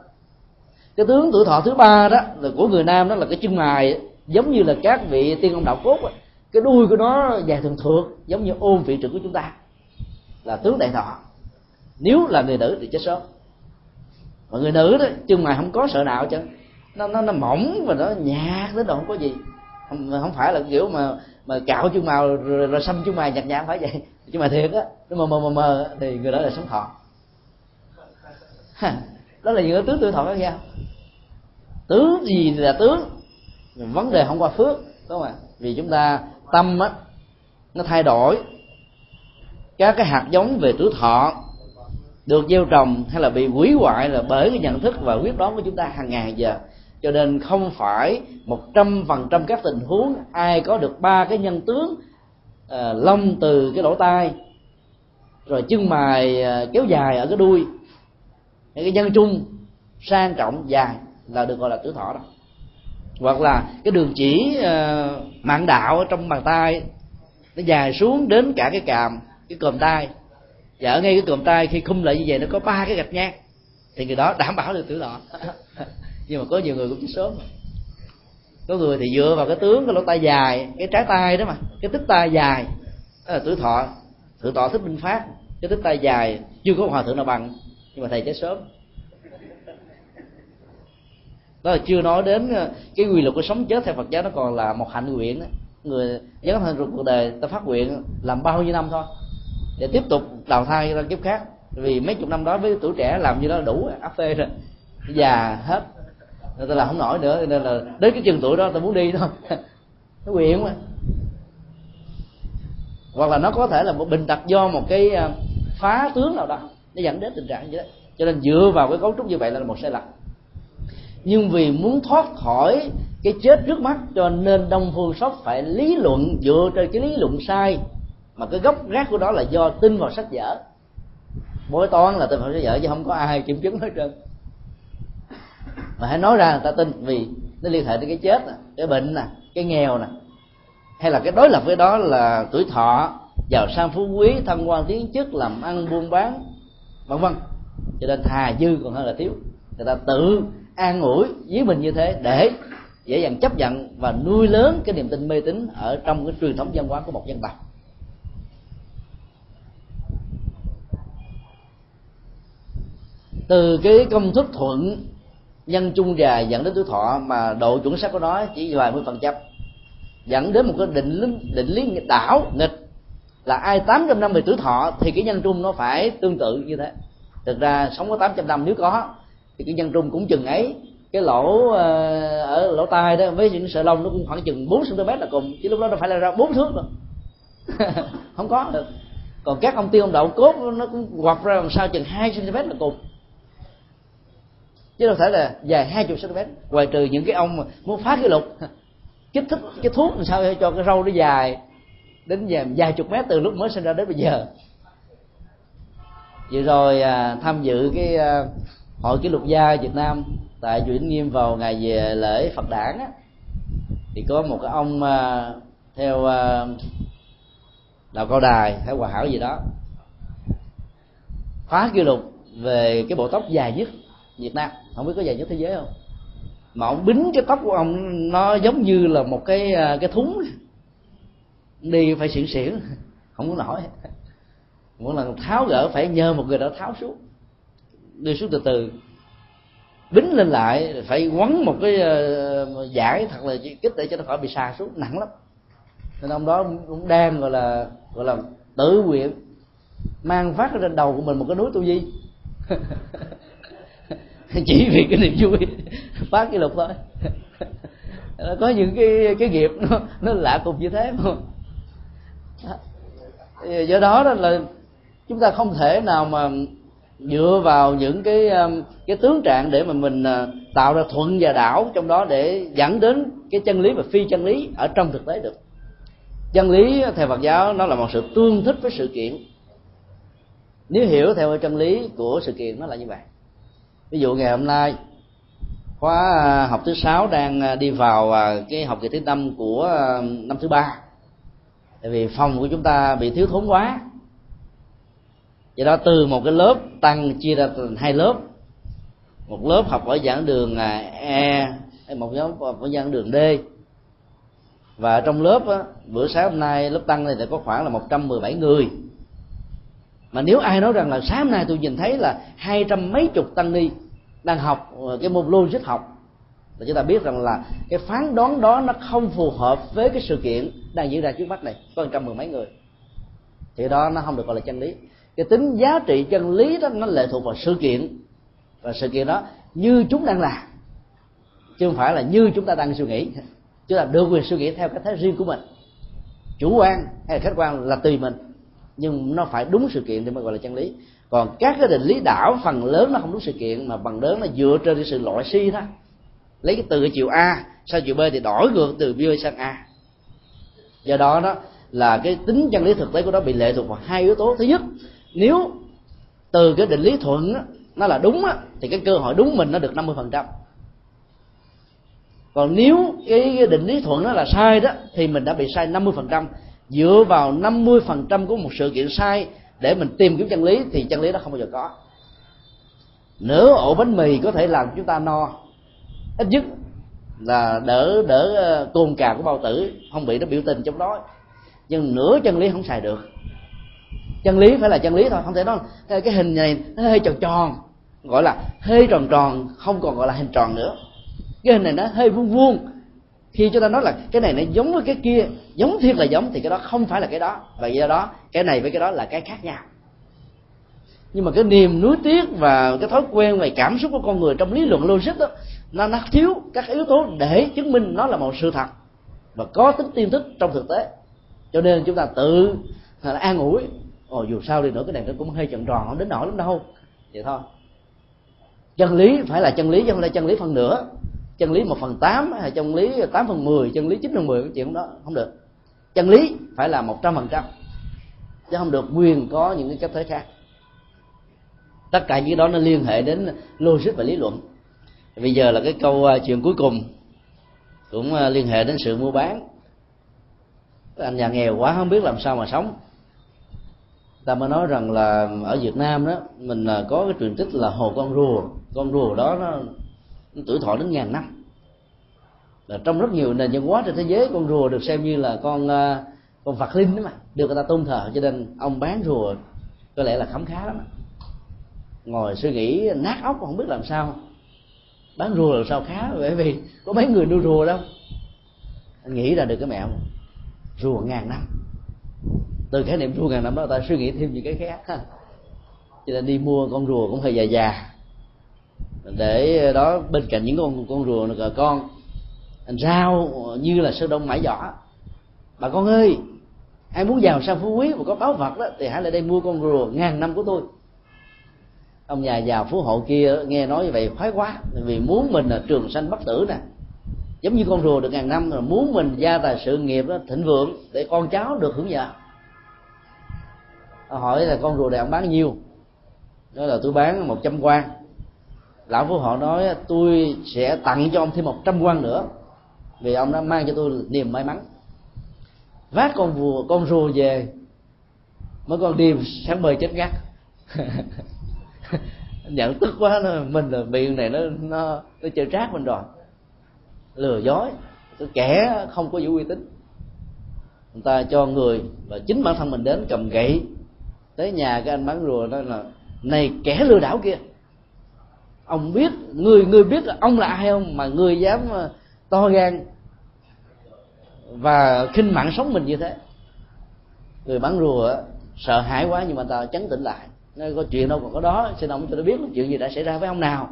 Cái tướng tuổi thọ thứ ba đó là của người nam đó là cái chân mài giống như là các vị tiên ông đạo cốt cái đuôi của nó dài thường thượt giống như ôm vị trưởng của chúng ta là tướng đại thọ. Nếu là người nữ thì chết sớm. Mà người nữ đó chân mày không có sợ nào chứ nó nó nó mỏng và nó nhạt đến độ không có gì. Không, không phải là kiểu mà mà cạo chân màu rồi, rồi xăm chân mày nhạt nhạt phải vậy. Chân mà thiệt á. Nó mờ mờ mờ mờ thì người đó là sống thọ đó là những tướng tuổi thọ khác nhau. Tướng gì là tướng. Vấn đề không qua phước đúng không ạ? Vì chúng ta tâm á nó thay đổi. Các cái hạt giống về tuổi thọ được gieo trồng hay là bị hủy hoại là bởi cái nhận thức và quyết đoán của chúng ta hàng ngày giờ. Cho nên không phải một trăm phần trăm các tình huống ai có được ba cái nhân tướng à, lông từ cái lỗ tai rồi chân mài ờ, kéo dài ở cái đuôi cái nhân trung sang trọng dài là được gọi là tuổi thọ đó. Hoặc là cái đường chỉ uh, mạng đạo ở trong bàn tay nó dài xuống đến cả cái càm cái còm tay và ở ngay cái còm tay khi khung lại như vậy nó có ba cái gạch ngang thì người đó đảm bảo được tuổi thọ [laughs] nhưng mà có nhiều người cũng chết sớm có người thì dựa vào cái tướng cái lỗ tay dài cái trái tay đó mà cái tích tay dài. Đó là tuổi thọ tuổi thọ thích minh phát cái tích tay dài chưa có hòa thượng nào bằng nhưng mà thầy chết sớm. Đó là chưa nói đến ờ, cái quy luật của sống chết theo Phật giáo nó còn là một hạnh nguyện đó. người dấn thân ruột cuộc đời, ta phát nguyện làm bao nhiêu năm thôi, để tiếp tục đào thai ra kiếp khác. Vì mấy chục năm đó với tuổi trẻ làm như đó là đủ áp phê rồi, già hết. Người ta làm không nổi nữa nên là đến cái chừng tuổi đó ta muốn đi thôi. [laughs] Nó nguyện mà. Hoặc là nó có thể là một bệnh tật do một cái ờ, phá tướng nào đó nó dẫn đến tình trạng như thế. Cho nên dựa vào cái cấu trúc như vậy là một sai lầm. Nhưng vì muốn thoát khỏi cái chết trước mắt, cho nên đông phương sóc phải lý luận dựa trên cái lý luận sai. Mà cái gốc gác của đó là do tin vào sách vở. Bói toán là tin vào sách vở chứ không có ai kiểm chứng hết trơn. Mà hãy nói ra người ta tin vì nó liên hệ đến cái chết nè, cái bệnh nè, cái nghèo nè. Hay là cái đối lập với đó là tuổi thọ, giàu sang phú quý thăng quan tiến chức, làm ăn buôn bán vân vân. Cho nên thà dư còn hơn là thiếu. Người ta tự an ủi với mình như thế để dễ dàng chấp nhận và nuôi lớn cái niềm tin mê tín ở trong cái truyền thống văn hóa của một dân tộc. Từ cái công thức thuận nhân chung dài dẫn đến tuổi thọ mà độ chuẩn xác của nó chỉ vài mươi phần trăm dẫn đến một cái định lý, định lý đảo nghịch là ai 800 năm về tuổi thọ thì cái nhân trung nó phải tương tự như thế. Thực ra sống có 800 năm nếu có, thì cái nhân trung cũng chừng ấy. Cái lỗ ờ, ở lỗ tai đó, với những sợi lông nó cũng khoảng chừng 4 cm là cùng, chứ lúc đó nó phải là ra bốn thước rồi [laughs] không có. Được còn các ông tiêu, ông đậu cốt nó cũng quặp ra làm sao chừng 2 cm là cùng. Chứ đâu thể là dài hai chục cm ngoài trừ những cái ông mà muốn phá cái lục, [laughs] kích thích cái thuốc làm sao cho cái râu nó dài đến vài, vài chục mét từ lúc mới sinh ra đến bây giờ. Vừa rồi à, tham dự cái à, hội kỷ lục gia Việt Nam tại chùa Vĩnh Nghiêm vào ngày về lễ Phật đản á, thì có một cái ông à, theo à, đạo cao đài hay hòa hảo gì đó phá kỷ lục về cái bộ tóc dài nhất Việt Nam. Không biết có dài nhất thế giới không? Mà ông bính cái tóc của ông nó giống như là một cái à, cái thúng đi phải xỉn xỉn không có nổi. Mỗi lần tháo gỡ phải nhờ một người đó tháo xuống. Đi xuống từ từ. Bính lên lại, phải quấn một cái ờ, giải thật là kích để cho nó khỏi bị xa xuống. Nặng lắm. Nên ông đó cũng đang gọi là gọi là tự nguyện mang phát ở trên đầu của mình một cái núi tu di. [laughs] Chỉ vì cái niềm vui, phát cái lục thôi. Có những cái cái nghiệp nó nó lạ cùng như thế không Ờ, do đó là chúng ta không thể nào mà dựa vào những cái um, cái tướng trạng để mà mình ờ, tạo ra thuận và đảo trong đó để dẫn đến cái chân lý và phi chân lý ở trong thực tế được. Chân lý, theo Phật giáo, nó là một sự tương thích với sự kiện. Nếu hiểu theo chân lý của sự kiện, nó là như vậy. Ví dụ ngày hôm nay, khóa à, học thứ sáu đang à, đi vào à, cái học kỳ thứ năm của năm thứ ba tại vì phòng của chúng ta bị thiếu thốn quá. Do đó từ một cái lớp tăng chia ra thành hai lớp. Một lớp học ở giảng đường à, e một nhóm học ở giảng đường d. Và trong lớp á, bữa sáng hôm nay lớp tăng này thì có khoảng là 117 người. Mà nếu ai nói rằng là sáng hôm nay tôi nhìn thấy là hai trăm mấy chục tăng ni đang học à, cái môn logic học là chúng ta biết rằng là cái phán đoán đó nó không phù hợp với cái sự kiện đang diễn ra trước mắt này, có trăm mười mấy người. Thì đó, nó không được gọi là chân lý. Cái tính giá trị chân lý đó, nó lệ thuộc vào sự kiện. Và sự kiện đó, như chúng đang làm, chứ không phải là như chúng ta đang suy nghĩ. Chúng ta được quyền suy nghĩ theo cái thế riêng của mình. Chủ quan hay là khách quan là tùy mình, nhưng nó phải đúng sự kiện thì mới gọi là chân lý. Còn các cái định lý đảo, phần lớn nó không đúng sự kiện, mà phần lớn nó dựa trên cái sự loại suy thôi. Lấy cái từ cái chiều a, sang chiều b thì đổi ngược từ b sang a do đó đó là cái tính chân lý thực tế của nó bị lệ thuộc vào hai yếu tố. Thứ nhất nếu từ cái định lý thuận đó, nó là đúng á, thì cái cơ hội đúng mình nó được 50% còn nếu cái định lý thuận nó là sai đó thì mình đã bị sai 50% dựa vào 50% của một sự kiện sai để mình tìm kiếm chân lý thì chân lý đó không bao giờ có. Nửa ổ bánh mì có thể làm chúng ta no ít nhất là đỡ đỡ ờ, cồn cào của bao tử, không bị nó biểu tình trong đó. Nhưng nửa chân lý không xài được. Chân lý phải là chân lý thôi, không thể nói cái hình này nó hơi tròn tròn, gọi là hơi tròn tròn, không còn gọi là hình tròn nữa. Cái hình này nó hơi vuông vuông. Khi chúng ta nói là cái này nó giống với cái kia, giống thiệt là giống, thì cái đó không phải là cái đó. Và do đó, cái này với cái đó là cái khác nhau. Nhưng mà cái niềm nuối tiếc và cái thói quen về cảm xúc của con người trong lý luận logic đó nó nó thiếu các yếu tố để chứng minh nó là một sự thật và có tính tiên thức trong thực tế. Cho nên chúng ta tự an ủi. Ồ, dù sao đi nữa, cái này nó cũng hơi tròn tròn không đến nổi lắm đâu. Vậy thôi. Chân lý phải là chân lý, chứ không phải chân lý phần nửa. Chân lý một phần tám hay chân lý tám phần mười, chân lý chín phần mười, cái chuyện đó không được. Chân lý phải là một trăm phần trăm, chứ không được quyền có những cái cách thế khác. Tất cả những đó nó liên hệ đến logic và lý luận bây giờ là cái câu à, chuyện cuối cùng. Cũng à, liên hệ đến sự mua bán. Anh nhà nghèo quá không biết làm sao mà sống. Ta mới nói rằng là ở Việt Nam đó mình à, có cái truyền tích là hồ con rùa. Con rùa đó nó, nó tuổi thọ đến ngàn năm. Là trong rất nhiều nền văn hóa trên thế giới con rùa được xem như là con con phật linh đó mà được người ta tôn thờ. Cho nên ông bán rùa có lẽ là khấm khá lắm. Ngồi suy nghĩ nát óc không biết làm sao bán rùa làm sao khá? Bởi vì có mấy người nuôi rùa đâu. Anh nghĩ ra được cái mẹo. Rùa ngàn năm. Từ khái niệm rùa ngàn năm đó ta suy nghĩ thêm những cái khác cho nên đi mua con rùa cũng hơi già già. Để đó, bên cạnh những con con rùa là con rau như là sơ đông mãi giỏ. Bà con ơi, ai muốn giàu sang phú quý mà có báo vật đó, thì hãy lại đây mua con rùa ngàn năm của tôi ông nhà giàu phú hộ kia nghe nói như vậy khoái quá, vì muốn mình là trường sanh bất tử nè. Giống như con rùa được ngàn năm rồi, muốn mình gia tài sự nghiệp đó thịnh vượng để con cháu được hưởng dạ. nhờ hỏi là con rùa này ông bán nhiêu? Đó là tôi bán một trăm quan. Lão phú hộ nói, tôi sẽ tặng cho ông thêm một trăm quan nữa, vì ông đã mang cho tôi niềm may mắn. Vác con rùa con rùa về mấy con đi sáng mời chết ngắt [laughs] nhận tức quá nó, mình là miệng này nó nó nó chơi trác mình rồi lừa dối. Cái kẻ không có giữ uy tín. Người ta cho người và chính bản thân mình đến cầm gậy tới nhà cái anh bán rùa đó là, này, kẻ lừa đảo kia ông biết, người người biết là ông là ai không mà người dám ờ, to gan và khinh mạng sống mình như thế. Người bán rùa sợ hãi quá nhưng mà ta chấn tĩnh lại nơi có chuyện đâu còn có đó, xin ông cho nó biết chuyện gì đã xảy ra với ông nào.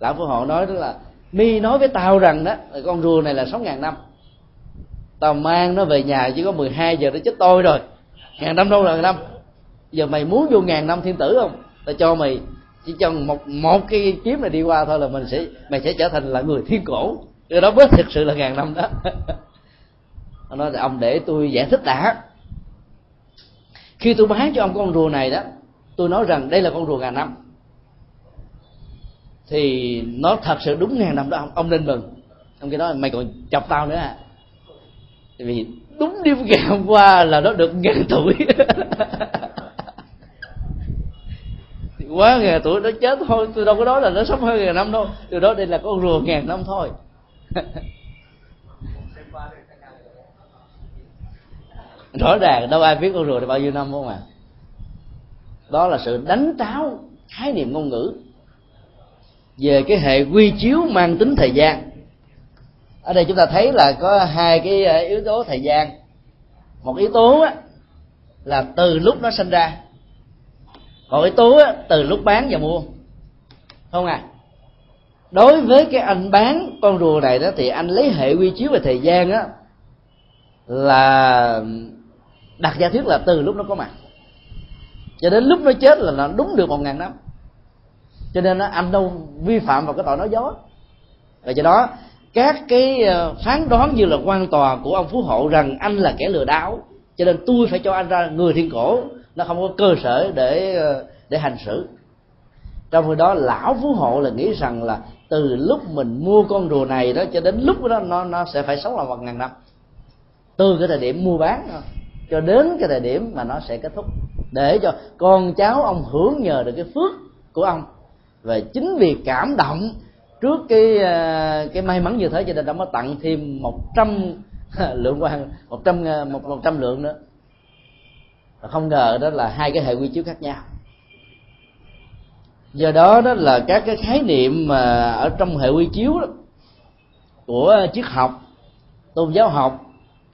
Lão phu hộ nói đó là, mi nói với tao rằng đó, là con rùa này là sáu ngàn năm. Tao mang nó về nhà chỉ có 12 giờ nó chết tôi rồi. Ngàn năm đâu là ngàn năm? Giờ mày muốn vô ngàn năm thiên tử không? Tao cho mày, chỉ cho một một cái kiếm này đi qua thôi là mình sẽ, mày sẽ trở thành là người thiên cổ. Cái đó mới thực sự là ngàn năm đó. [laughs] Nó nói là, ông để tôi giải thích đã. Khi tôi bán cho ông con rùa này đó tôi nói rằng đây là con rùa ngàn năm. Thì nó thật sự đúng ngàn năm đó ông, ông nên mừng ông kia nói mày còn chọc tao nữa à? Vì đúng đêm ngày hôm qua là nó được ngàn tuổi. [laughs] Quá ngàn tuổi nó chết thôi. Tôi đâu có nói là nó sống hơn ngàn năm đâu. Từ đó đây là con rùa ngàn năm thôi. [laughs] Rõ ràng đâu ai biết con rùa được bao nhiêu năm không à đó là sự đánh tráo khái niệm ngôn ngữ về cái hệ quy chiếu mang tính thời gian. Ở đây chúng ta thấy là có hai cái ờ, yếu tố thời gian. Một yếu tố á, là từ lúc nó sinh ra. Còn yếu tố á, từ lúc bán và mua. Không à? Đối với cái anh bán con rùa này đó thì anh lấy hệ quy chiếu về thời gian á là đặt giả thuyết là từ lúc nó có mặt cho đến lúc nó chết là nó đúng được một ngàn năm. Cho nên anh đâu vi phạm vào cái tội nói dối. Và do đó, các cái ờ, phán đoán như là quan tòa của ông phú hộ rằng anh là kẻ lừa đảo, cho nên tôi phải cho anh ra người thiên cổ, nó không có cơ sở để ờ, để hành xử. Trong khi đó, lão phú hộ là nghĩ rằng là từ lúc mình mua con rùa này đó cho đến lúc đó nó nó sẽ phải sống là một ngàn năm. Từ cái thời điểm mua bán thôi cho đến cái thời điểm mà nó sẽ kết thúc. Để cho con cháu ông hưởng nhờ được cái phước của ông. Và chính vì cảm động trước cái ờ, cái may mắn như thế cho nên đã mới tặng thêm một trăm [laughs] lượng quan một trăm ờ, một một trăm lượng nữa. Và không ngờ đó là hai cái hệ quy chiếu khác nhau. Do đó đó là các cái khái niệm mà ở trong hệ quy chiếu đó, của triết học tôn giáo học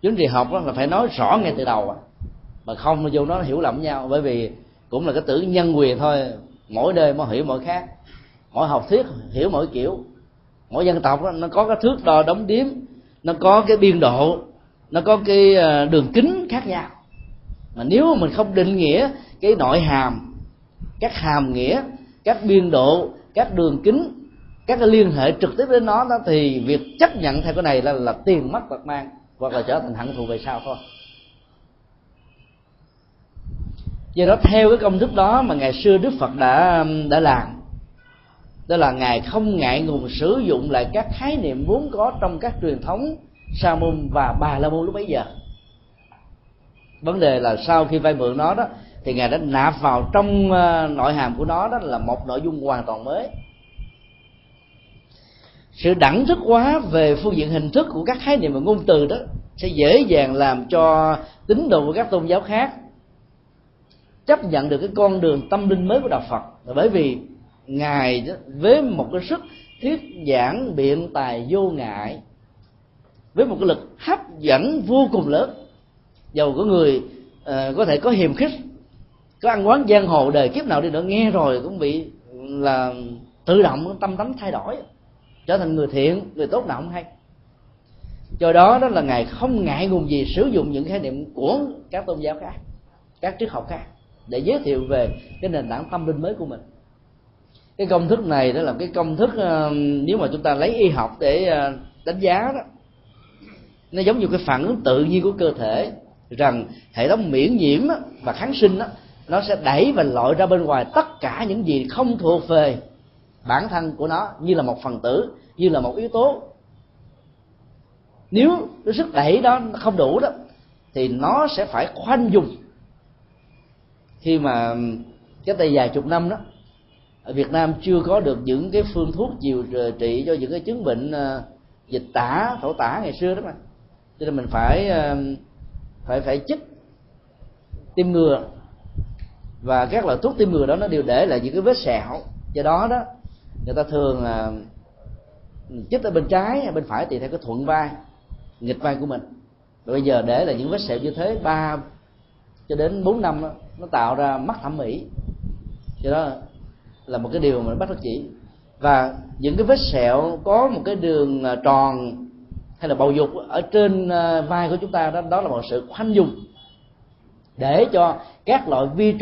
chính trị học đó là phải nói rõ ngay từ đầu à. mà không vô nó hiểu lầm nhau bởi vì cũng là cái tử nhân quyền thôi. Mỗi nơi mỗi hiểu mỗi khác. Mỗi học thuyết hiểu mỗi kiểu. Mỗi dân tộc đó, nó có cái thước đo đóng điếm nó có cái biên độ nó có cái ờ, đường kính khác nhau. Mà nếu mình không định nghĩa cái nội hàm các hàm nghĩa các biên độ các đường kính các cái liên hệ trực tiếp đến nó đó thì việc chấp nhận theo cái này là là tiền mất tật mang hoặc là trở thành hận thù về sau thôi. Do đó, theo cái công thức đó mà ngày xưa đức phật đã đã làm. Đó là ngài không ngại ngùng sử dụng lại các khái niệm vốn có trong các truyền thống sa môn và bà la môn lúc bấy giờ. Vấn đề là sau khi vay mượn nó đó, thì ngài đã nạp vào trong ờ, nội hàm của nó, đó là một nội dung hoàn toàn mới sự đẳng thức hóa về phương diện hình thức của các khái niệm và ngôn từ đó sẽ dễ dàng làm cho tín đồ của các tôn giáo khác chấp nhận được cái con đường tâm linh mới của đạo Phật. Bởi vì ngài đó, với một cái sức thuyết giảng biện tài vô ngại với một cái lực hấp dẫn vô cùng lớn dầu có người uh, có thể có hiềm khích có ăn quán giang hồ đời kiếp nào đi nữa nghe rồi cũng bị là tự động tâm tánh thay đổi trở thành người thiện người tốt nào không hay. Do đó đó là ngài không ngại ngùng gì sử dụng những khái niệm của các tôn giáo khác các triết học khác để giới thiệu về cái nền tảng tâm linh mới của mình. Cái công thức này đó là cái công thức ờ, nếu mà chúng ta lấy y học để ờ, đánh giá đó nó giống như cái phản ứng tự nhiên của cơ thể rằng hệ thống miễn nhiễm và kháng sinh đó, nó sẽ đẩy và loại ra bên ngoài tất cả những gì không thuộc về bản thân của nó như là một phần tử, như là một yếu tố. Nếu cái sức đẩy đó không đủ đó, thì nó sẽ phải khoanh dùng khi mà cái tay vài chục năm đó, ở Việt Nam chưa có được những cái phương thuốc điều trị cho những cái chứng bệnh ờ, dịch tả, thổ tả ngày xưa đó mà. Cho nên mình phải ờ, phải phải chích tiêm ngừa. Và các loại thuốc tiêm ngừa đó nó đều để lại những cái vết sẹo. Do đó đó người ta thường là chích ở bên trái bên phải thì theo cái thuận vai nghịch vai của mình. Và bây giờ để là những vết sẹo như thế ba cho đến bốn năm đó, nó tạo ra mắt thẩm mỹ. Cho đó là một cái điều mà bắt đắc chỉ. Và những cái vết sẹo có một cái đường à, tròn hay là bầu dục ở trên à, vai của chúng ta đó đó là một sự khoanh dùng để cho các loại vi